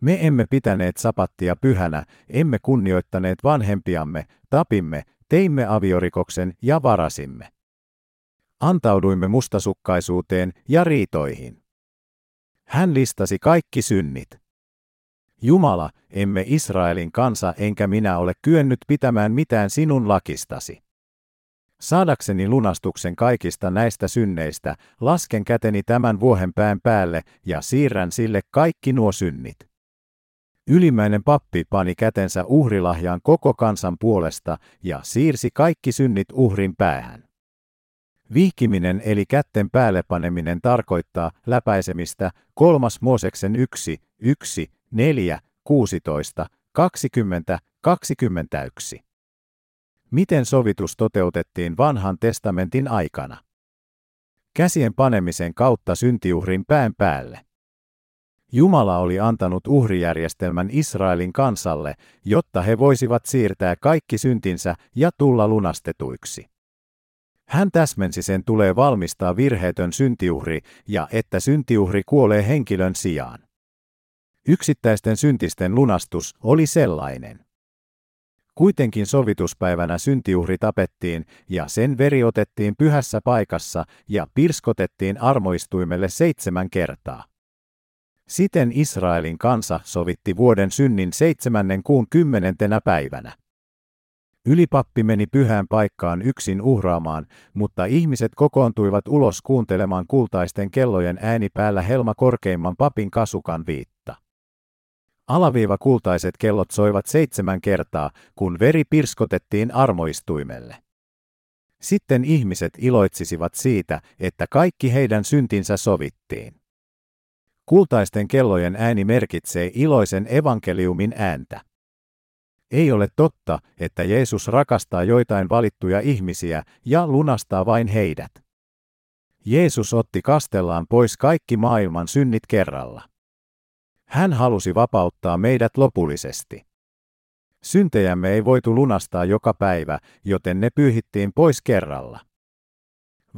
Me emme pitäneet sapattia pyhänä, emme kunnioittaneet vanhempiamme, tapimme, teimme aviorikoksen ja varasimme. Antauduimme mustasukkaisuuteen ja riitoihin. Hän listasi kaikki synnit. Jumala, emme Israelin kansa enkä minä ole kyennyt pitämään mitään sinun lakistasi. Saadakseni lunastuksen kaikista näistä synneistä, lasken käteni tämän vuohen pään päälle ja siirrän sille kaikki nuo synnit. Ylimmäinen pappi pani kätensä uhrilahjaan koko kansan puolesta ja siirsi kaikki synnit uhrin päähän. Vihkiminen eli kätten päälle paneminen tarkoittaa läpäisemistä kolmas Mooseksen 1, 1, 4, 16, 20, 21. Miten sovitus toteutettiin vanhan testamentin aikana? Käsien panemisen kautta syntiuhrin pään päälle. Jumala oli antanut uhrijärjestelmän Israelin kansalle, jotta he voisivat siirtää kaikki syntinsä ja tulla lunastetuiksi. Hän täsmensi sen tulee valmistaa virheetön syntiuhri ja että syntiuhri kuolee henkilön sijaan. Yksittäisten syntisten lunastus oli sellainen. Kuitenkin sovituspäivänä syntiuhri tapettiin ja sen veri otettiin pyhässä paikassa ja pirskotettiin armoistuimelle seitsemän kertaa. Siten Israelin kansa sovitti vuoden synnin seitsemännen kuun kymmenentenä päivänä. Ylipappi meni pyhään paikkaan yksin uhraamaan, mutta ihmiset kokoontuivat ulos kuuntelemaan kultaisten kellojen ääni päällä helma korkeimman papin kasukan viitta. Alaviiva kultaiset kellot soivat seitsemän kertaa, kun veri pirskotettiin armoistuimelle. Sitten ihmiset iloitsisivat siitä, että kaikki heidän syntinsä sovittiin. Kultaisten kellojen ääni merkitsee iloisen evankeliumin ääntä. Ei ole totta, että Jeesus rakastaa joitain valittuja ihmisiä ja lunastaa vain heidät. Jeesus otti kastellaan pois kaikki maailman synnit kerralla. Hän halusi vapauttaa meidät lopullisesti. Syntejämme ei voitu lunastaa joka päivä, joten ne pyyhittiin pois kerralla.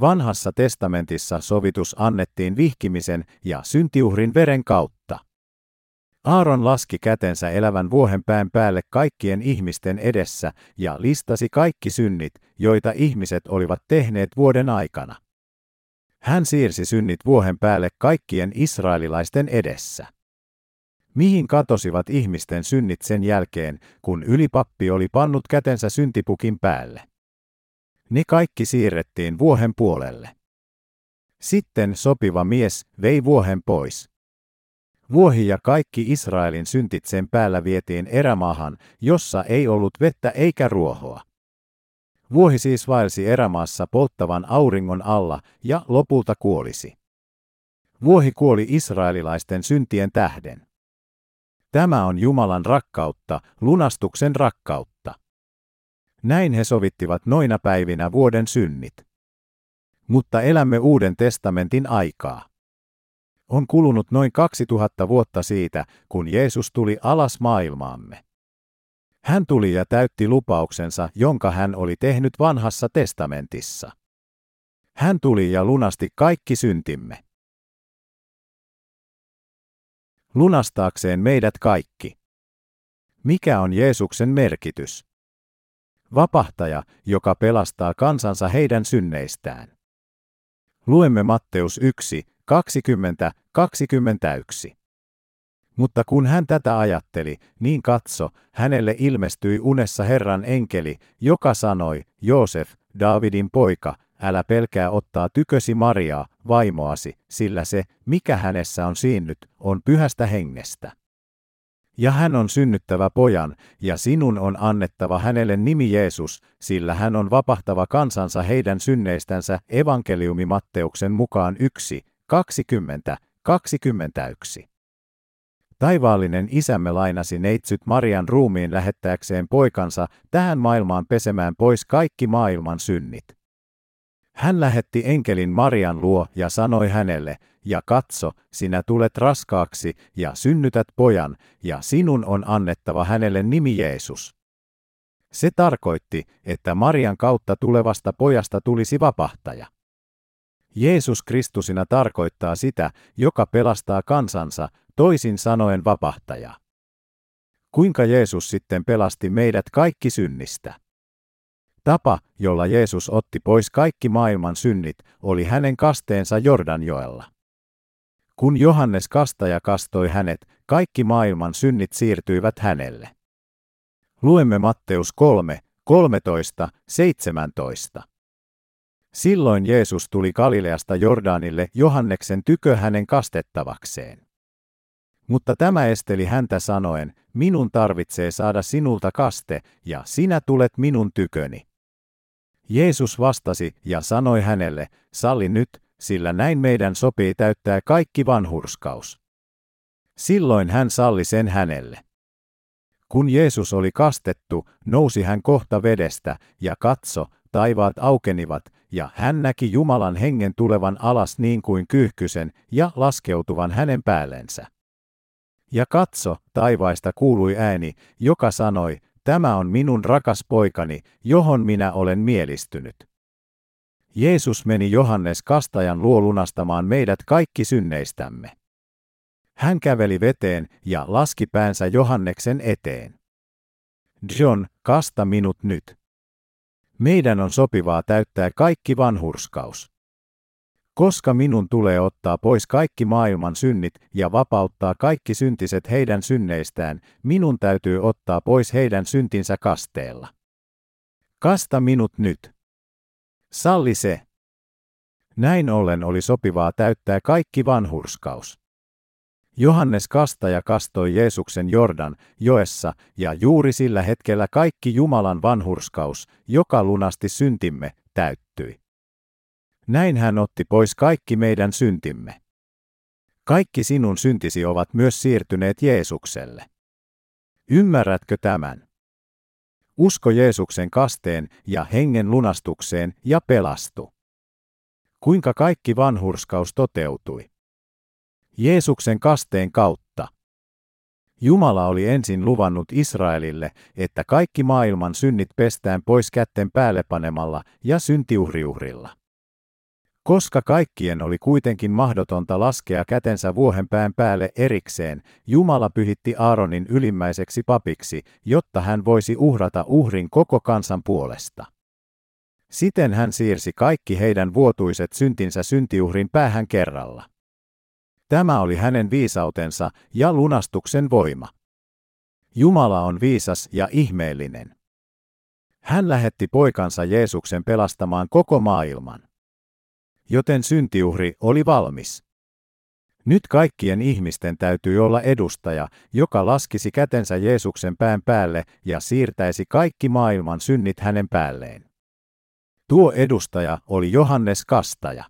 Vanhassa testamentissa sovitus annettiin vihkimisen ja syntiuhrin veren kautta. Aaron laski kätensä elävän vuohen pään päälle kaikkien ihmisten edessä ja listasi kaikki synnit, joita ihmiset olivat tehneet vuoden aikana. Hän siirsi synnit vuohen päälle kaikkien israelilaisten edessä. Mihin katosivat ihmisten synnit sen jälkeen, kun ylipappi oli pannut kätensä syntipukin päälle? Ne kaikki siirrettiin vuohen puolelle. Sitten sopiva mies vei vuohen pois. Vuohi ja kaikki Israelin syntit sen päällä vietiin erämaahan, jossa ei ollut vettä eikä ruohoa. Vuohi siis vaelsi erämaassa polttavan auringon alla ja lopulta kuolisi. Vuohi kuoli israelilaisten syntien tähden. Tämä on Jumalan rakkautta, lunastuksen rakkautta. Näin he sovittivat noina päivinä vuoden synnit. Mutta elämme Uuden testamentin aikaa. On kulunut noin 2000 vuotta siitä, kun Jeesus tuli alas maailmaamme. Hän tuli ja täytti lupauksensa, jonka hän oli tehnyt vanhassa testamentissa. Hän tuli ja lunasti kaikki syntimme. Lunastaakseen meidät kaikki. Mikä on Jeesuksen merkitys? Vapahtaja, joka pelastaa kansansa heidän synneistään. Luemme Matteus 1, 20, 21. Mutta kun hän tätä ajatteli, niin katso, hänelle ilmestyi unessa Herran enkeli, joka sanoi, Joosef, Daavidin poika, älä pelkää ottaa tykösi Mariaa, vaimoasi, sillä se, mikä hänessä on siinnyt, on pyhästä hengestä. Ja hän on synnyttävä pojan, ja sinun on annettava hänelle nimi Jeesus, sillä hän on vapahtava kansansa heidän synneistänsä evankeliumi Matteuksen mukaan 1, 20, 21. Taivaallinen isämme lainasi neitsyt Marian ruumiin lähettääkseen poikansa tähän maailmaan pesemään pois kaikki maailman synnit. Hän lähetti enkelin Marian luo ja sanoi hänelle, ja katso, sinä tulet raskaaksi ja synnytät pojan, ja sinun on annettava hänelle nimi Jeesus. Se tarkoitti, että Marian kautta tulevasta pojasta tulisi vapahtaja. Jeesus Kristusina tarkoittaa sitä, joka pelastaa kansansa, toisin sanoen vapahtaja. Kuinka Jeesus sitten pelasti meidät kaikki synnistä? Tapa, jolla Jeesus otti pois kaikki maailman synnit, oli hänen kasteensa Jordanjoella. Kun Johannes kastaja kastoi hänet, kaikki maailman synnit siirtyivät hänelle. Luemme Matteus 3, 13, 17. Silloin Jeesus tuli Galileasta Jordanille Johanneksen tykö hänen kastettavakseen. Mutta tämä esteli häntä sanoen, minun tarvitsee saada sinulta kaste, ja sinä tulet minun tyköni. Jeesus vastasi ja sanoi hänelle, salli nyt, sillä näin meidän sopii täyttää kaikki vanhurskaus. Silloin hän salli sen hänelle. Kun Jeesus oli kastettu, nousi hän kohta vedestä, ja katso, taivaat aukenivat, ja hän näki Jumalan hengen tulevan alas niin kuin kyyhkysen ja laskeutuvan hänen päällensä. Ja katso, taivaista kuului ääni, joka sanoi, tämä on minun rakas poikani, johon minä olen mielistynyt. Jeesus meni Johannes kastajan luo lunastamaan meidät kaikki synneistämme. Hän käveli veteen ja laski päänsä Johanneksen eteen. John, kasta minut nyt. Meidän on sopivaa täyttää kaikki vanhurskaus. Koska minun tulee ottaa pois kaikki maailman synnit ja vapauttaa kaikki syntiset heidän synneistään, minun täytyy ottaa pois heidän syntinsä kasteella. Kasta minut nyt. Salli se. Näin ollen oli sopivaa täyttää kaikki vanhurskaus. Johannes kastaja kastoi Jeesuksen Jordan joessa, ja juuri sillä hetkellä kaikki Jumalan vanhurskaus, joka lunasti syntimme, täyttyi. Näin hän otti pois kaikki meidän syntimme. Kaikki sinun syntisi ovat myös siirtyneet Jeesukselle. Ymmärrätkö tämän? Usko Jeesuksen kasteen ja hengen lunastukseen ja pelastu. Kuinka kaikki vanhurskaus toteutui? Jeesuksen kasteen kautta. Jumala oli ensin luvannut Israelille, että kaikki maailman synnit pestään pois kätten päälle panemalla ja syntiuhriuhrilla. Koska kaikkien oli kuitenkin mahdotonta laskea kätensä vuohenpään päälle erikseen, Jumala pyhitti Aaronin ylimmäiseksi papiksi, jotta hän voisi uhrata uhrin koko kansan puolesta. Siten hän siirsi kaikki heidän vuotuiset syntinsä syntiuhrin päähän kerralla. Tämä oli hänen viisautensa ja lunastuksen voima. Jumala on viisas ja ihmeellinen. Hän lähetti poikansa Jeesuksen pelastamaan koko maailman. Joten syntiuhri oli valmis. Nyt kaikkien ihmisten täytyy olla edustaja, joka laskisi kätensä Jeesuksen pään päälle ja siirtäisi kaikki maailman synnit hänen päälleen. Tuo edustaja oli Johannes Kastaja.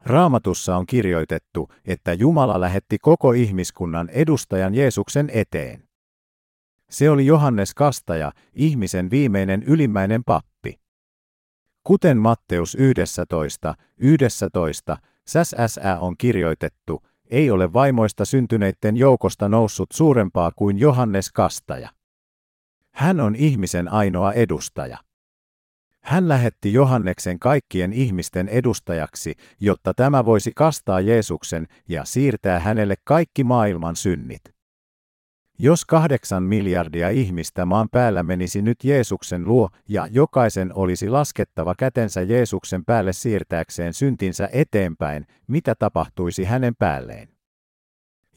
Raamatussa on kirjoitettu, että Jumala lähetti koko ihmiskunnan edustajan Jeesuksen eteen. Se oli Johannes Kastaja, ihmisen viimeinen ylimmäinen pappi. Kuten Matteus 11, 11, SSA on kirjoitettu, ei ole vaimoista syntyneiden joukosta noussut suurempaa kuin Johannes Kastaja. Hän on ihmisen ainoa edustaja. Hän lähetti Johanneksen kaikkien ihmisten edustajaksi, jotta tämä voisi kastaa Jeesuksen ja siirtää hänelle kaikki maailman synnit. Jos kahdeksan miljardia ihmistä maan päällä menisi nyt Jeesuksen luo ja jokaisen olisi laskettava kätensä Jeesuksen päälle siirtääkseen syntinsä eteenpäin, mitä tapahtuisi hänen päälleen?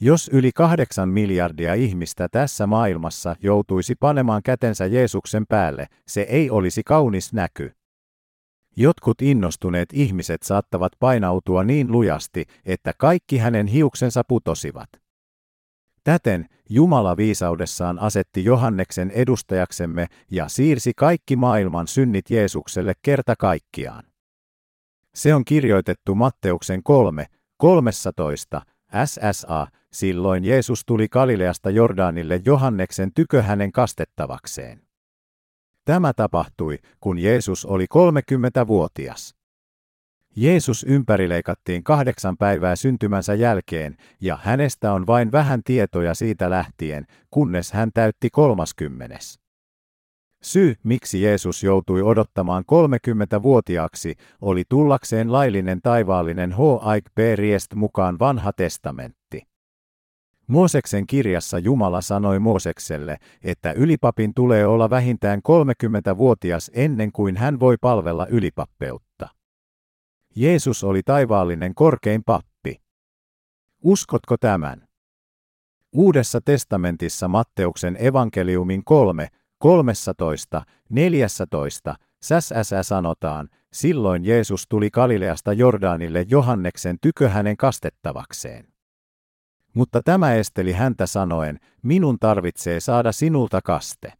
Jos yli kahdeksan miljardia ihmistä tässä maailmassa joutuisi panemaan kätensä Jeesuksen päälle, se ei olisi kaunis näky. Jotkut innostuneet ihmiset saattavat painautua niin lujasti, että kaikki hänen hiuksensa putosivat. Täten Jumala viisaudessaan asetti Johanneksen edustajaksemme ja siirsi kaikki maailman synnit Jeesukselle kerta kaikkiaan. Se on kirjoitettu Matteuksen 3, 13, SSA, silloin Jeesus tuli Galileasta Jordanille Johanneksen tykö hänen kastettavakseen. Tämä tapahtui, kun Jeesus oli 30-vuotias. Jeesus ympärileikattiin kahdeksan päivää syntymänsä jälkeen, ja hänestä on vain vähän tietoja siitä lähtien, kunnes hän täytti kolmaskymmenes. Syy, miksi Jeesus joutui odottamaan 30-vuotiaaksi, oli tullakseen laillinen taivaallinen H. Aik P. Riest mukaan vanha testamentti. Mooseksen kirjassa Jumala sanoi Moosekselle, että ylipapin tulee olla vähintään 30-vuotias ennen kuin hän voi palvella ylipappeutta. Jeesus oli taivaallinen korkein pappi. Uskotko tämän? Uudessa testamentissa Matteuksen evankeliumin 3, 13, 14, sässäsä sanotaan, silloin Jeesus tuli Galileasta Jordanille Johanneksen tykö hänen kastettavakseen. Mutta tämä esteli häntä sanoen, minun tarvitsee saada sinulta kaste.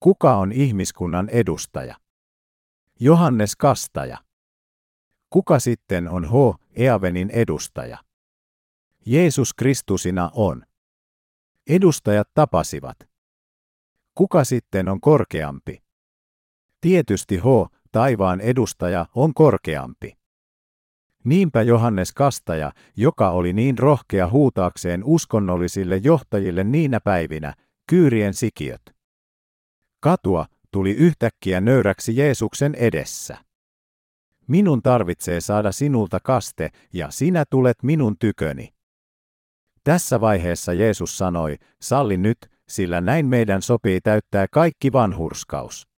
Kuka on ihmiskunnan edustaja? Johannes Kastaja. Kuka sitten on H. Eavenin edustaja? Jeesus Kristusina on. Edustajat tapasivat. Kuka sitten on korkeampi? Tietysti H. Taivaan edustaja on korkeampi. Niinpä Johannes Kastaja, joka oli niin rohkea huutaakseen uskonnollisille johtajille niinä päivinä, kyyrien sikiöt. Katua tuli yhtäkkiä nöyräksi Jeesuksen edessä. Minun tarvitsee saada sinulta kaste, ja sinä tulet minun tyköni. Tässä vaiheessa Jeesus sanoi, salli nyt, sillä näin meidän sopii täyttää kaikki vanhurskaus.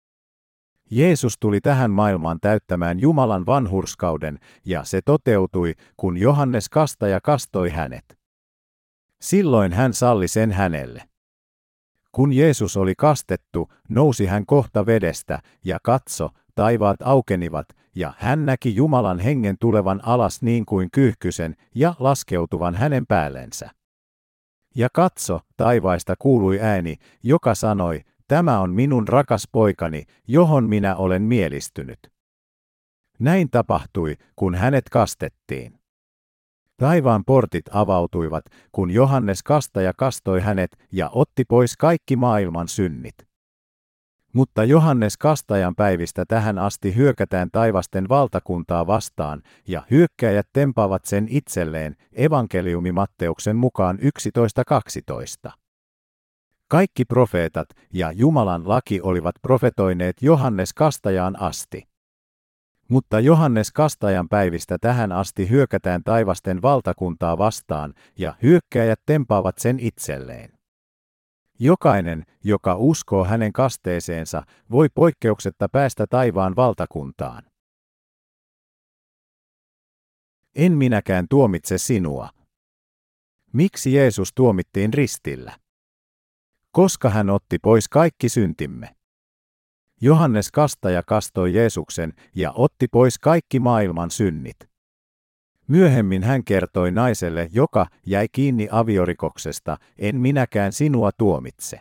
Jeesus tuli tähän maailmaan täyttämään Jumalan vanhurskauden, ja se toteutui, kun Johannes kastaja kastoi hänet. Silloin hän salli sen hänelle. Kun Jeesus oli kastettu, nousi hän kohta vedestä, ja katso, taivaat aukenivat, ja hän näki Jumalan hengen tulevan alas niin kuin kyyhkysen, ja laskeutuvan hänen päällensä. Ja katso, taivaista kuului ääni, joka sanoi, tämä on minun rakas poikani, johon minä olen mielistynyt. Näin tapahtui, kun hänet kastettiin. Taivaan portit avautuivat, kun Johannes kastaja kastoi hänet ja otti pois kaikki maailman synnit. Mutta Johannes kastajan päivistä tähän asti hyökätään taivasten valtakuntaa vastaan, ja hyökkäjät tempaavat sen itselleen, evankeliumi Matteuksen mukaan 11.12. Kaikki profeetat ja Jumalan laki olivat profetoineet Johannes kastajaan asti. Mutta Johannes Kastajan päivistä tähän asti hyökätään taivasten valtakuntaa vastaan, ja hyökkäjät tempaavat sen itselleen. Jokainen, joka uskoo hänen kasteeseensa, voi poikkeuksetta päästä taivaan valtakuntaan. En minäkään tuomitse sinua. Miksi Jeesus tuomittiin ristillä? Koska hän otti pois kaikki syntimme. Johannes Kastaja kastoi Jeesuksen ja otti pois kaikki maailman synnit. Myöhemmin hän kertoi naiselle, joka jäi kiinni aviorikoksesta, en minäkään sinua tuomitse.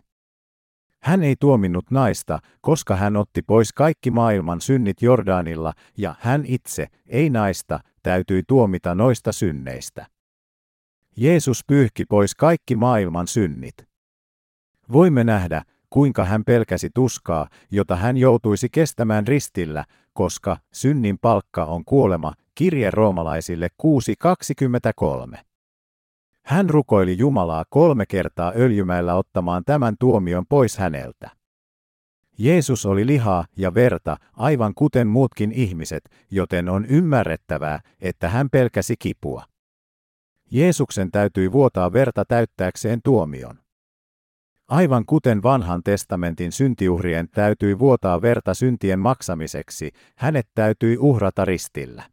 Hän ei tuominnut naista, koska hän otti pois kaikki maailman synnit Jordanilla, ja hän itse, ei naista, täytyi tuomita noista synneistä. Jeesus pyyhki pois kaikki maailman synnit. Voimme nähdä, kuinka hän pelkäsi tuskaa, jota hän joutuisi kestämään ristillä, koska synnin palkka on kuolema, kirje roomalaisille 6.23. Hän rukoili Jumalaa kolme kertaa öljymäellä ottamaan tämän tuomion pois häneltä. Jeesus oli lihaa ja verta, aivan kuten muutkin ihmiset, joten on ymmärrettävää, että hän pelkäsi kipua. Jeesuksen täytyi vuotaa verta täyttääkseen tuomion. Aivan kuten vanhan testamentin syntiuhrien täytyi vuotaa verta syntien maksamiseksi, hänet täytyi uhrata ristillä.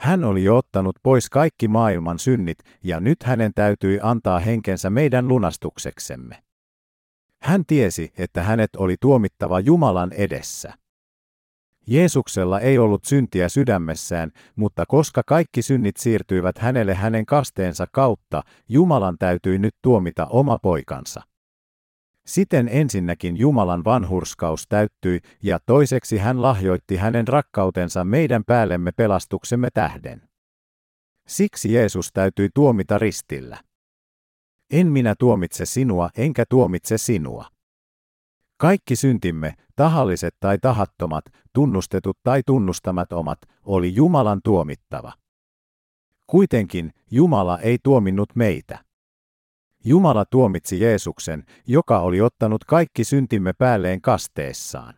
Hän oli ottanut pois kaikki maailman synnit, ja nyt hänen täytyi antaa henkensä meidän lunastukseksemme. Hän tiesi, että hänet oli tuomittava Jumalan edessä. Jeesuksella ei ollut syntiä sydämessään, mutta koska kaikki synnit siirtyivät hänelle hänen kasteensa kautta, Jumalan täytyi nyt tuomita oma poikansa. Siten ensinnäkin Jumalan vanhurskaus täyttyi, ja toiseksi hän lahjoitti hänen rakkautensa meidän päällemme pelastuksemme tähden. Siksi Jeesus täytyi tuomita ristillä. En minä tuomitse sinua, enkä tuomitse sinua. Kaikki syntimme, tahalliset tai tahattomat, tunnustetut tai tunnustamattomat, oli Jumalan tuomittava. Kuitenkin Jumala ei tuominnut meitä. Jumala tuomitsi Jeesuksen, joka oli ottanut kaikki syntimme päälleen kasteessaan.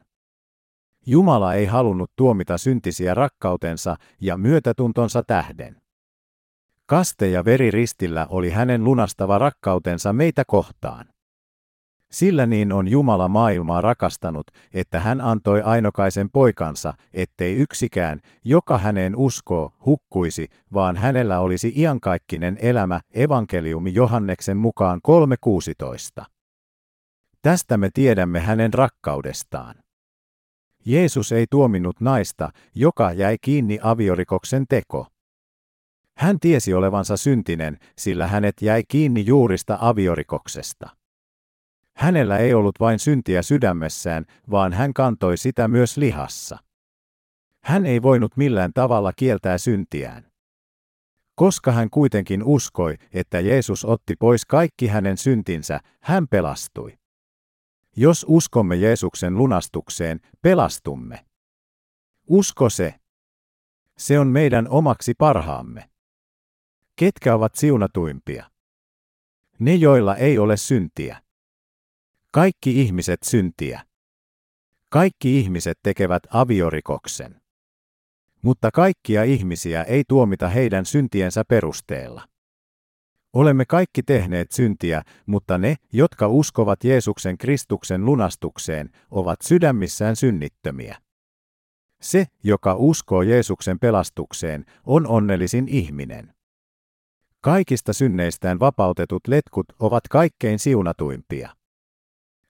Jumala ei halunnut tuomita syntisiä rakkautensa ja myötätuntonsa tähden. Kaste ja veri ristillä oli hänen lunastava rakkautensa meitä kohtaan. Sillä niin on Jumala maailmaa rakastanut, että hän antoi ainokaisen poikansa, ettei yksikään, joka häneen uskoo, hukkuisi, vaan hänellä olisi iankaikkinen elämä, evankeliumi Johanneksen mukaan 3.16. Tästä me tiedämme hänen rakkaudestaan. Jeesus ei tuominnut naista, joka jäi kiinni aviorikoksen teko. Hän tiesi olevansa syntinen, sillä hänet jäi kiinni juurista aviorikoksesta. Hänellä ei ollut vain syntiä sydämessään, vaan hän kantoi sitä myös lihassa. Hän ei voinut millään tavalla kieltää syntiään. Koska hän kuitenkin uskoi, että Jeesus otti pois kaikki hänen syntinsä, hän pelastui. Jos uskomme Jeesuksen lunastukseen, pelastumme. Usko se. Se on meidän omaksi parhaamme. Ketkä ovat siunatuimpia? Ne, joilla ei ole syntiä. Kaikki ihmiset syntiä. Kaikki ihmiset tekevät aviorikoksen. Mutta kaikkia ihmisiä ei tuomita heidän syntiensä perusteella. Olemme kaikki tehneet syntiä, mutta ne, jotka uskovat Jeesuksen Kristuksen lunastukseen, ovat sydämissään synnittömiä. Se, joka uskoo Jeesuksen pelastukseen, on onnellisin ihminen. Kaikista synneistään vapautetut letkut ovat kaikkein siunatuimpia.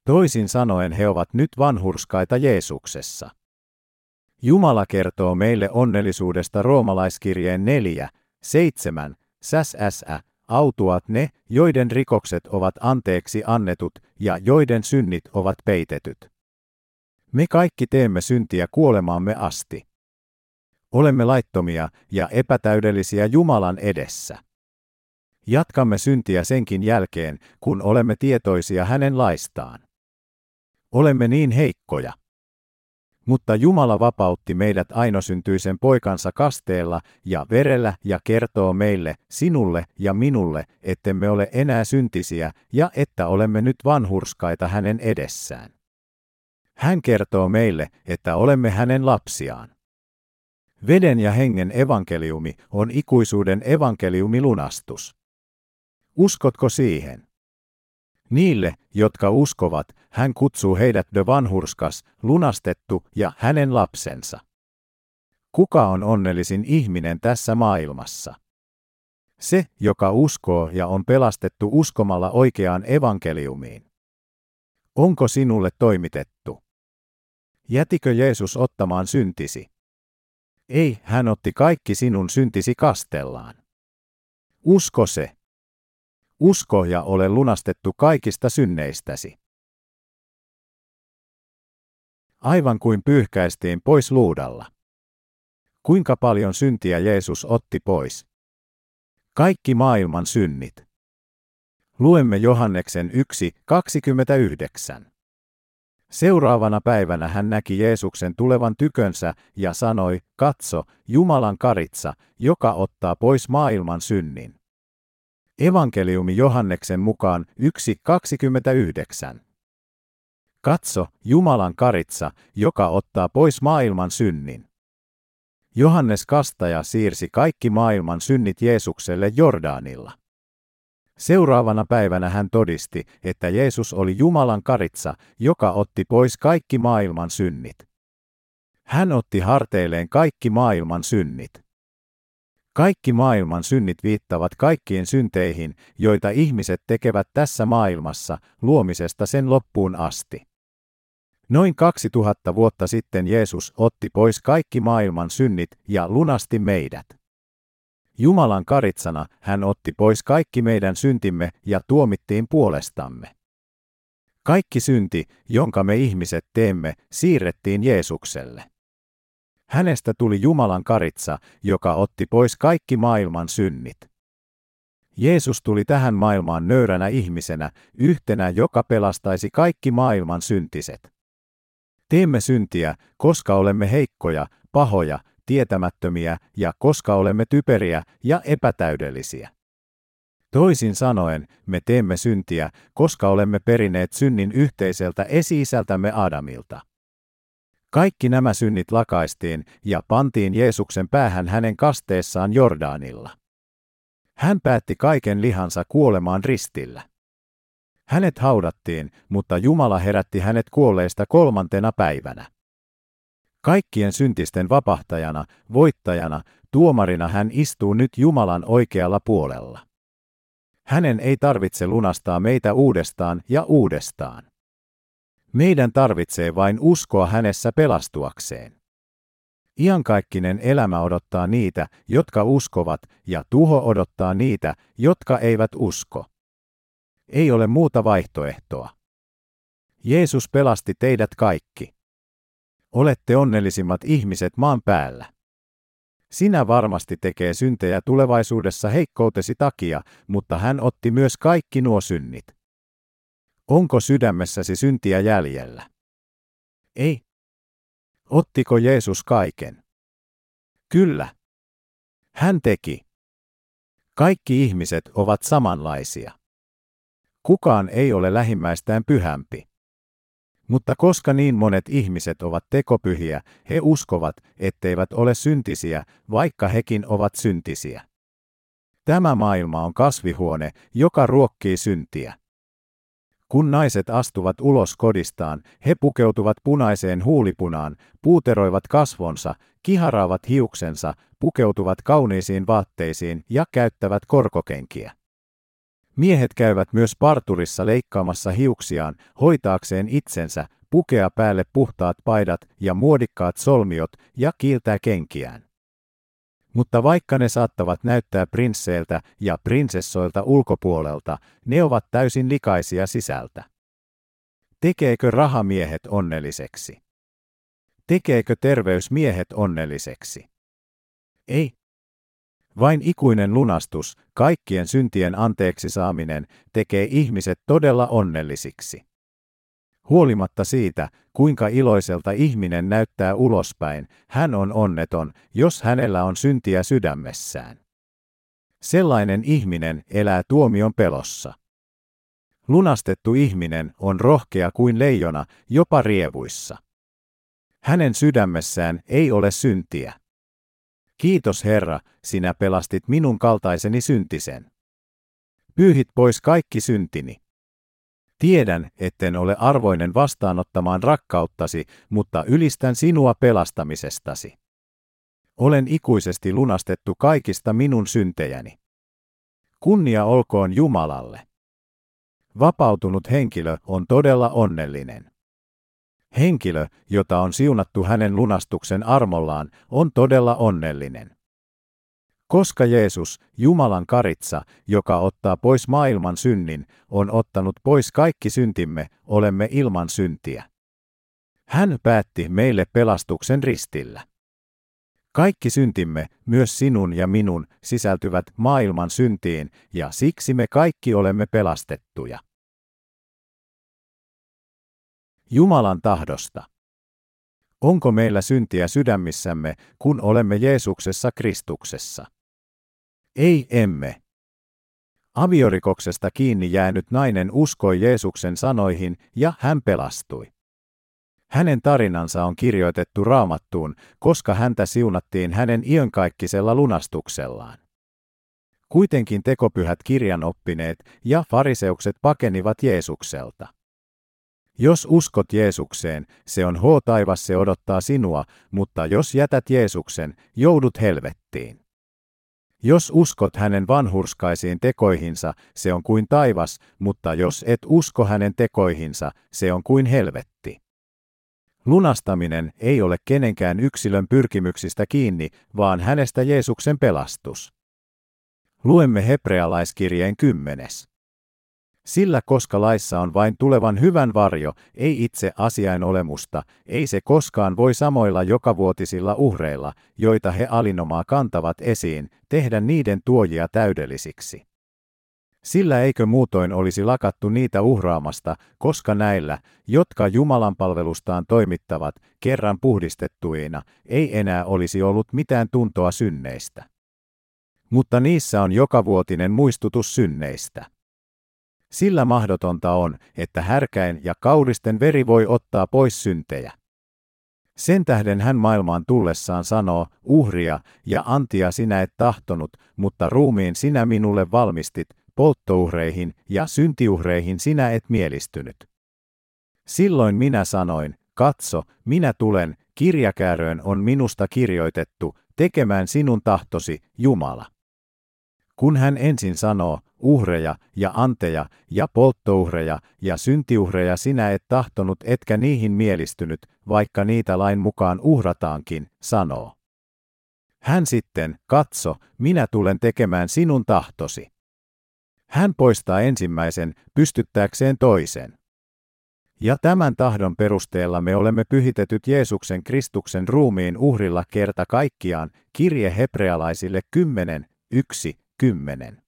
Toisin sanoen he ovat nyt vanhurskaita Jeesuksessa. Jumala kertoo meille onnellisuudesta roomalaiskirjeen 4, 7, säsä, autuat ne, joiden rikokset ovat anteeksi annetut ja joiden synnit ovat peitetyt. Me kaikki teemme syntiä kuolemaamme asti. Olemme laittomia ja epätäydellisiä Jumalan edessä. Jatkamme syntiä senkin jälkeen, kun olemme tietoisia hänen laistaan. Olemme niin heikkoja. Mutta Jumala vapautti meidät ainosyntyisen poikansa kasteella ja verellä ja kertoo meille, sinulle ja minulle, ettemme ole enää syntisiä ja että olemme nyt vanhurskaita hänen edessään. Hän kertoo meille, että olemme hänen lapsiaan. Veden ja hengen evankeliumi on ikuisuuden evankeliumi lunastus. Uskotko siihen? Niille, jotka uskovat, hän kutsuu heidät de vanhurskas, lunastettu ja hänen lapsensa. Kuka on onnellisin ihminen tässä maailmassa? Se, joka uskoo ja on pelastettu uskomalla oikeaan evankeliumiin. Onko sinulle toimitettu? Jätikö Jeesus ottamaan syntisi? Ei, hän otti kaikki sinun syntisi kastellaan. Usko se. Usko ja ole lunastettu kaikista synneistäsi. Aivan kuin pyyhkäistiin pois luudalla. Kuinka paljon syntiä Jeesus otti pois? Kaikki maailman synnit. Luemme Johanneksen 1.29. Seuraavana päivänä hän näki Jeesuksen tulevan tykönsä ja sanoi, katso, Jumalan karitsa, joka ottaa pois maailman synnin. Evankeliumi Johanneksen mukaan 1.29. Katso, Jumalan karitsa, joka ottaa pois maailman synnin. Johannes Kastaja siirsi kaikki maailman synnit Jeesukselle Jordaanilla. Seuraavana päivänä hän todisti, että Jeesus oli Jumalan karitsa, joka otti pois kaikki maailman synnit. Hän otti harteilleen kaikki maailman synnit. Kaikki maailman synnit viittavat kaikkiin synteihin, joita ihmiset tekevät tässä maailmassa, luomisesta sen loppuun asti. Noin 2000 vuotta sitten Jeesus otti pois kaikki maailman synnit ja lunasti meidät. Jumalan karitsana hän otti pois kaikki meidän syntimme ja tuomittiin puolestamme. Kaikki synti, jonka me ihmiset teemme, siirrettiin Jeesukselle. Hänestä tuli Jumalan karitsa, joka otti pois kaikki maailman synnit. Jeesus tuli tähän maailmaan nöyränä ihmisenä, yhtenä, joka pelastaisi kaikki maailman syntiset. Teemme syntiä, koska olemme heikkoja, pahoja, tietämättömiä ja koska olemme typeriä ja epätäydellisiä. Toisin sanoen, me teemme syntiä, koska olemme perineet synnin yhteiseltä esi-isältämme Adamilta. Kaikki nämä synnit lakaistiin ja pantiin Jeesuksen päähän hänen kasteessaan Jordaanilla. Hän päätti kaiken lihansa kuolemaan ristillä. Hänet haudattiin, mutta Jumala herätti hänet kuolleista kolmantena päivänä. Kaikkien syntisten vapahtajana, voittajana, tuomarina hän istuu nyt Jumalan oikealla puolella. Hänen ei tarvitse lunastaa meitä uudestaan ja uudestaan. Meidän tarvitsee vain uskoa hänessä pelastuakseen. Iankaikkinen elämä odottaa niitä, jotka uskovat, ja tuho odottaa niitä, jotka eivät usko. Ei ole muuta vaihtoehtoa. Jeesus pelasti teidät kaikki. Olette onnellisimmat ihmiset maan päällä. Sinä varmasti tekee syntejä tulevaisuudessa heikkoutesi takia, mutta hän otti myös kaikki nuo synnit. Onko sydämessäsi syntiä jäljellä? Ei. Ottiko Jeesus kaiken? Kyllä. Hän teki. Kaikki ihmiset ovat samanlaisia. Kukaan ei ole lähimmäistään pyhämpi. Mutta koska niin monet ihmiset ovat tekopyhiä, he uskovat, etteivät ole syntisiä, vaikka hekin ovat syntisiä. Tämä maailma on kasvihuone, joka ruokkii syntiä. Kun naiset astuvat ulos kodistaan, he pukeutuvat punaiseen huulipunaan, puuteroivat kasvonsa, kiharaavat hiuksensa, pukeutuvat kauniisiin vaatteisiin ja käyttävät korkokenkiä. Miehet käyvät myös parturissa leikkaamassa hiuksiaan, hoitaakseen itsensä, pukea päälle puhtaat paidat ja muodikkaat solmiot ja kiiltää kenkiään. Mutta vaikka ne saattavat näyttää prinsseiltä ja prinsessoilta ulkopuolelta, ne ovat täysin likaisia sisältä. Tekeekö rahamiehet onnelliseksi? Tekeekö terveys miehet onnelliseksi? Ei. Vain ikuinen lunastus, kaikkien syntien anteeksi saaminen, tekee ihmiset todella onnellisiksi. Huolimatta siitä, kuinka iloiselta ihminen näyttää ulospäin, hän on onneton, jos hänellä on syntiä sydämessään. Sellainen ihminen elää tuomion pelossa. Lunastettu ihminen on rohkea kuin leijona, jopa rievuissa. Hänen sydämessään ei ole syntiä. Kiitos Herra, sinä pelastit minun kaltaiseni syntisen. Pyyhit pois kaikki syntini. Tiedän, etten ole arvoinen vastaanottamaan rakkauttasi, mutta ylistän sinua pelastamisestasi. Olen ikuisesti lunastettu kaikista minun syntejäni. Kunnia olkoon Jumalalle. Vapautunut henkilö on todella onnellinen. Henkilö, jota on siunattu hänen lunastuksen armollaan, on todella onnellinen. Koska Jeesus, Jumalan karitsa, joka ottaa pois maailman synnin, on ottanut pois kaikki syntimme, olemme ilman syntiä. Hän päätti meille pelastuksen ristillä. Kaikki syntimme, myös sinun ja minun, sisältyvät maailman syntiin, ja siksi me kaikki olemme pelastettuja. Jumalan tahdosta. Onko meillä syntiä sydämissämme, kun olemme Jeesuksessa Kristuksessa? Ei emme. Aviorikoksesta kiinni jäänyt nainen uskoi Jeesuksen sanoihin ja hän pelastui. Hänen tarinansa on kirjoitettu raamattuun, koska häntä siunattiin hänen iankaikkisella lunastuksellaan. Kuitenkin tekopyhät kirjanoppineet ja fariseukset pakenivat Jeesukselta. Jos uskot Jeesukseen, se on H taivas se odottaa sinua, mutta jos jätät Jeesuksen, joudut helvettiin. Jos uskot hänen vanhurskaisiin tekoihinsa, se on kuin taivas, mutta jos et usko hänen tekoihinsa, se on kuin helvetti. Lunastaminen ei ole kenenkään yksilön pyrkimyksistä kiinni, vaan hänestä Jeesuksen pelastus. Luemme hebrealaiskirjeen kymmenes. Sillä koska laissa on vain tulevan hyvän varjo, ei itse asiain olemusta, ei se koskaan voi samoilla jokavuotisilla uhreilla, joita he alinomaa kantavat esiin, tehdä niiden tuojia täydellisiksi. Sillä eikö muutoin olisi lakattu niitä uhraamasta, koska näillä, jotka Jumalan palvelustaan toimittavat, kerran puhdistettuina, ei enää olisi ollut mitään tuntoa synneistä. Mutta niissä on jokavuotinen muistutus synneistä. Sillä mahdotonta on, että härkäin ja kauristen veri voi ottaa pois syntejä. Sen tähden hän maailmaan tullessaan sanoo, uhria ja antia sinä et tahtonut, mutta ruumiin sinä minulle valmistit, polttouhreihin ja syntiuhreihin sinä et mielistynyt. Silloin minä sanoin, katso, minä tulen, kirjakääröön on minusta kirjoitettu, tekemään sinun tahtosi, Jumala. Kun hän ensin sanoo, uhreja ja anteja ja polttouhreja ja syntiuhreja sinä et tahtonut etkä niihin mielistynyt, vaikka niitä lain mukaan uhrataankin, sanoo. Hän sitten, katso, minä tulen tekemään sinun tahtosi. Hän poistaa ensimmäisen, pystyttääkseen toisen. Ja tämän tahdon perusteella me olemme pyhitetyt Jeesuksen Kristuksen ruumiin uhrilla kerta kaikkiaan, kirje hebrealaisille 10, 1, 10.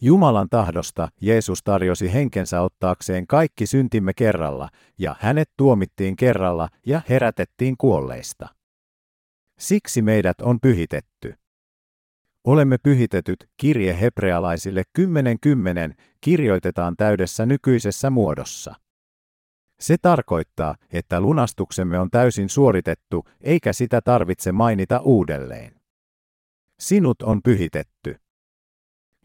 Jumalan tahdosta Jeesus tarjosi henkensä ottaakseen kaikki syntimme kerralla, ja hänet tuomittiin kerralla ja herätettiin kuolleista. Siksi meidät on pyhitetty. Olemme pyhitetyt, kirje hebrealaisille 10.10 kirjoitetaan täydessä nykyisessä muodossa. Se tarkoittaa, että lunastuksemme on täysin suoritettu, eikä sitä tarvitse mainita uudelleen. Sinut on pyhitetty.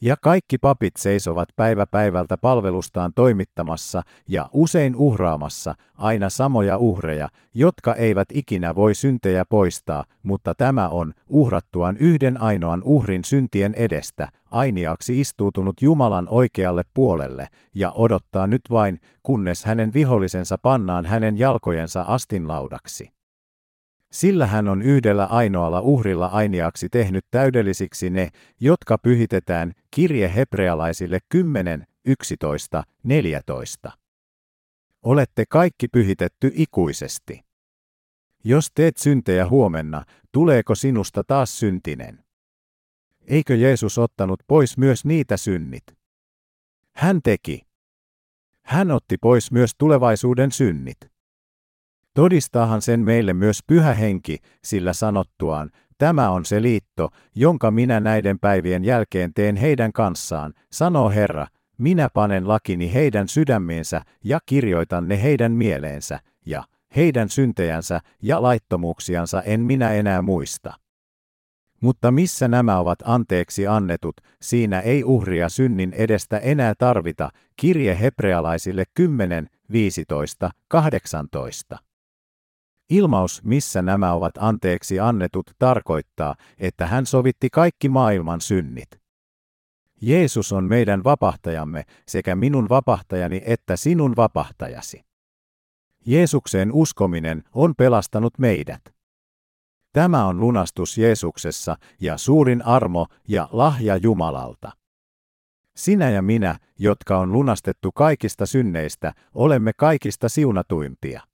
Ja kaikki papit seisovat päivä päivältä palvelustaan toimittamassa ja usein uhraamassa aina samoja uhreja, jotka eivät ikinä voi syntejä poistaa, mutta tämä on uhrattuaan yhden ainoan uhrin syntien edestä, ainiaksi istuutunut Jumalan oikealle puolelle ja odottaa nyt vain, kunnes hänen vihollisensa pannaan hänen jalkojensa astinlaudaksi. Sillä hän on yhdellä ainoalla uhrilla ainiaksi tehnyt täydellisiksi ne, jotka pyhitetään, kirje hebrealaisille 10, 11, 14. Olette kaikki pyhitetty ikuisesti. Jos teet syntejä huomenna, tuleeko sinusta taas syntinen? Eikö Jeesus ottanut pois myös niitä synnit? Hän teki. Hän otti pois myös tulevaisuuden synnit. Todistaahan sen meille myös pyhä henki, sillä sanottuaan, tämä on se liitto, jonka minä näiden päivien jälkeen teen heidän kanssaan, sanoo Herra, minä panen lakini heidän sydämiensä ja kirjoitan ne heidän mieleensä, ja heidän syntejänsä ja laittomuuksiansa en minä enää muista. Mutta missä nämä ovat anteeksi annetut, siinä ei uhria synnin edestä enää tarvita, kirje hebrealaisille 10, 15, 18. Ilmaus, missä nämä ovat anteeksi annetut, tarkoittaa, että hän sovitti kaikki maailman synnit. Jeesus on meidän vapahtajamme, sekä minun vapahtajani että sinun vapahtajasi. Jeesukseen uskominen on pelastanut meidät. Tämä on lunastus Jeesuksessa ja suurin armo ja lahja Jumalalta. Sinä ja minä, jotka on lunastettu kaikista synneistä, olemme kaikista siunatuimpia.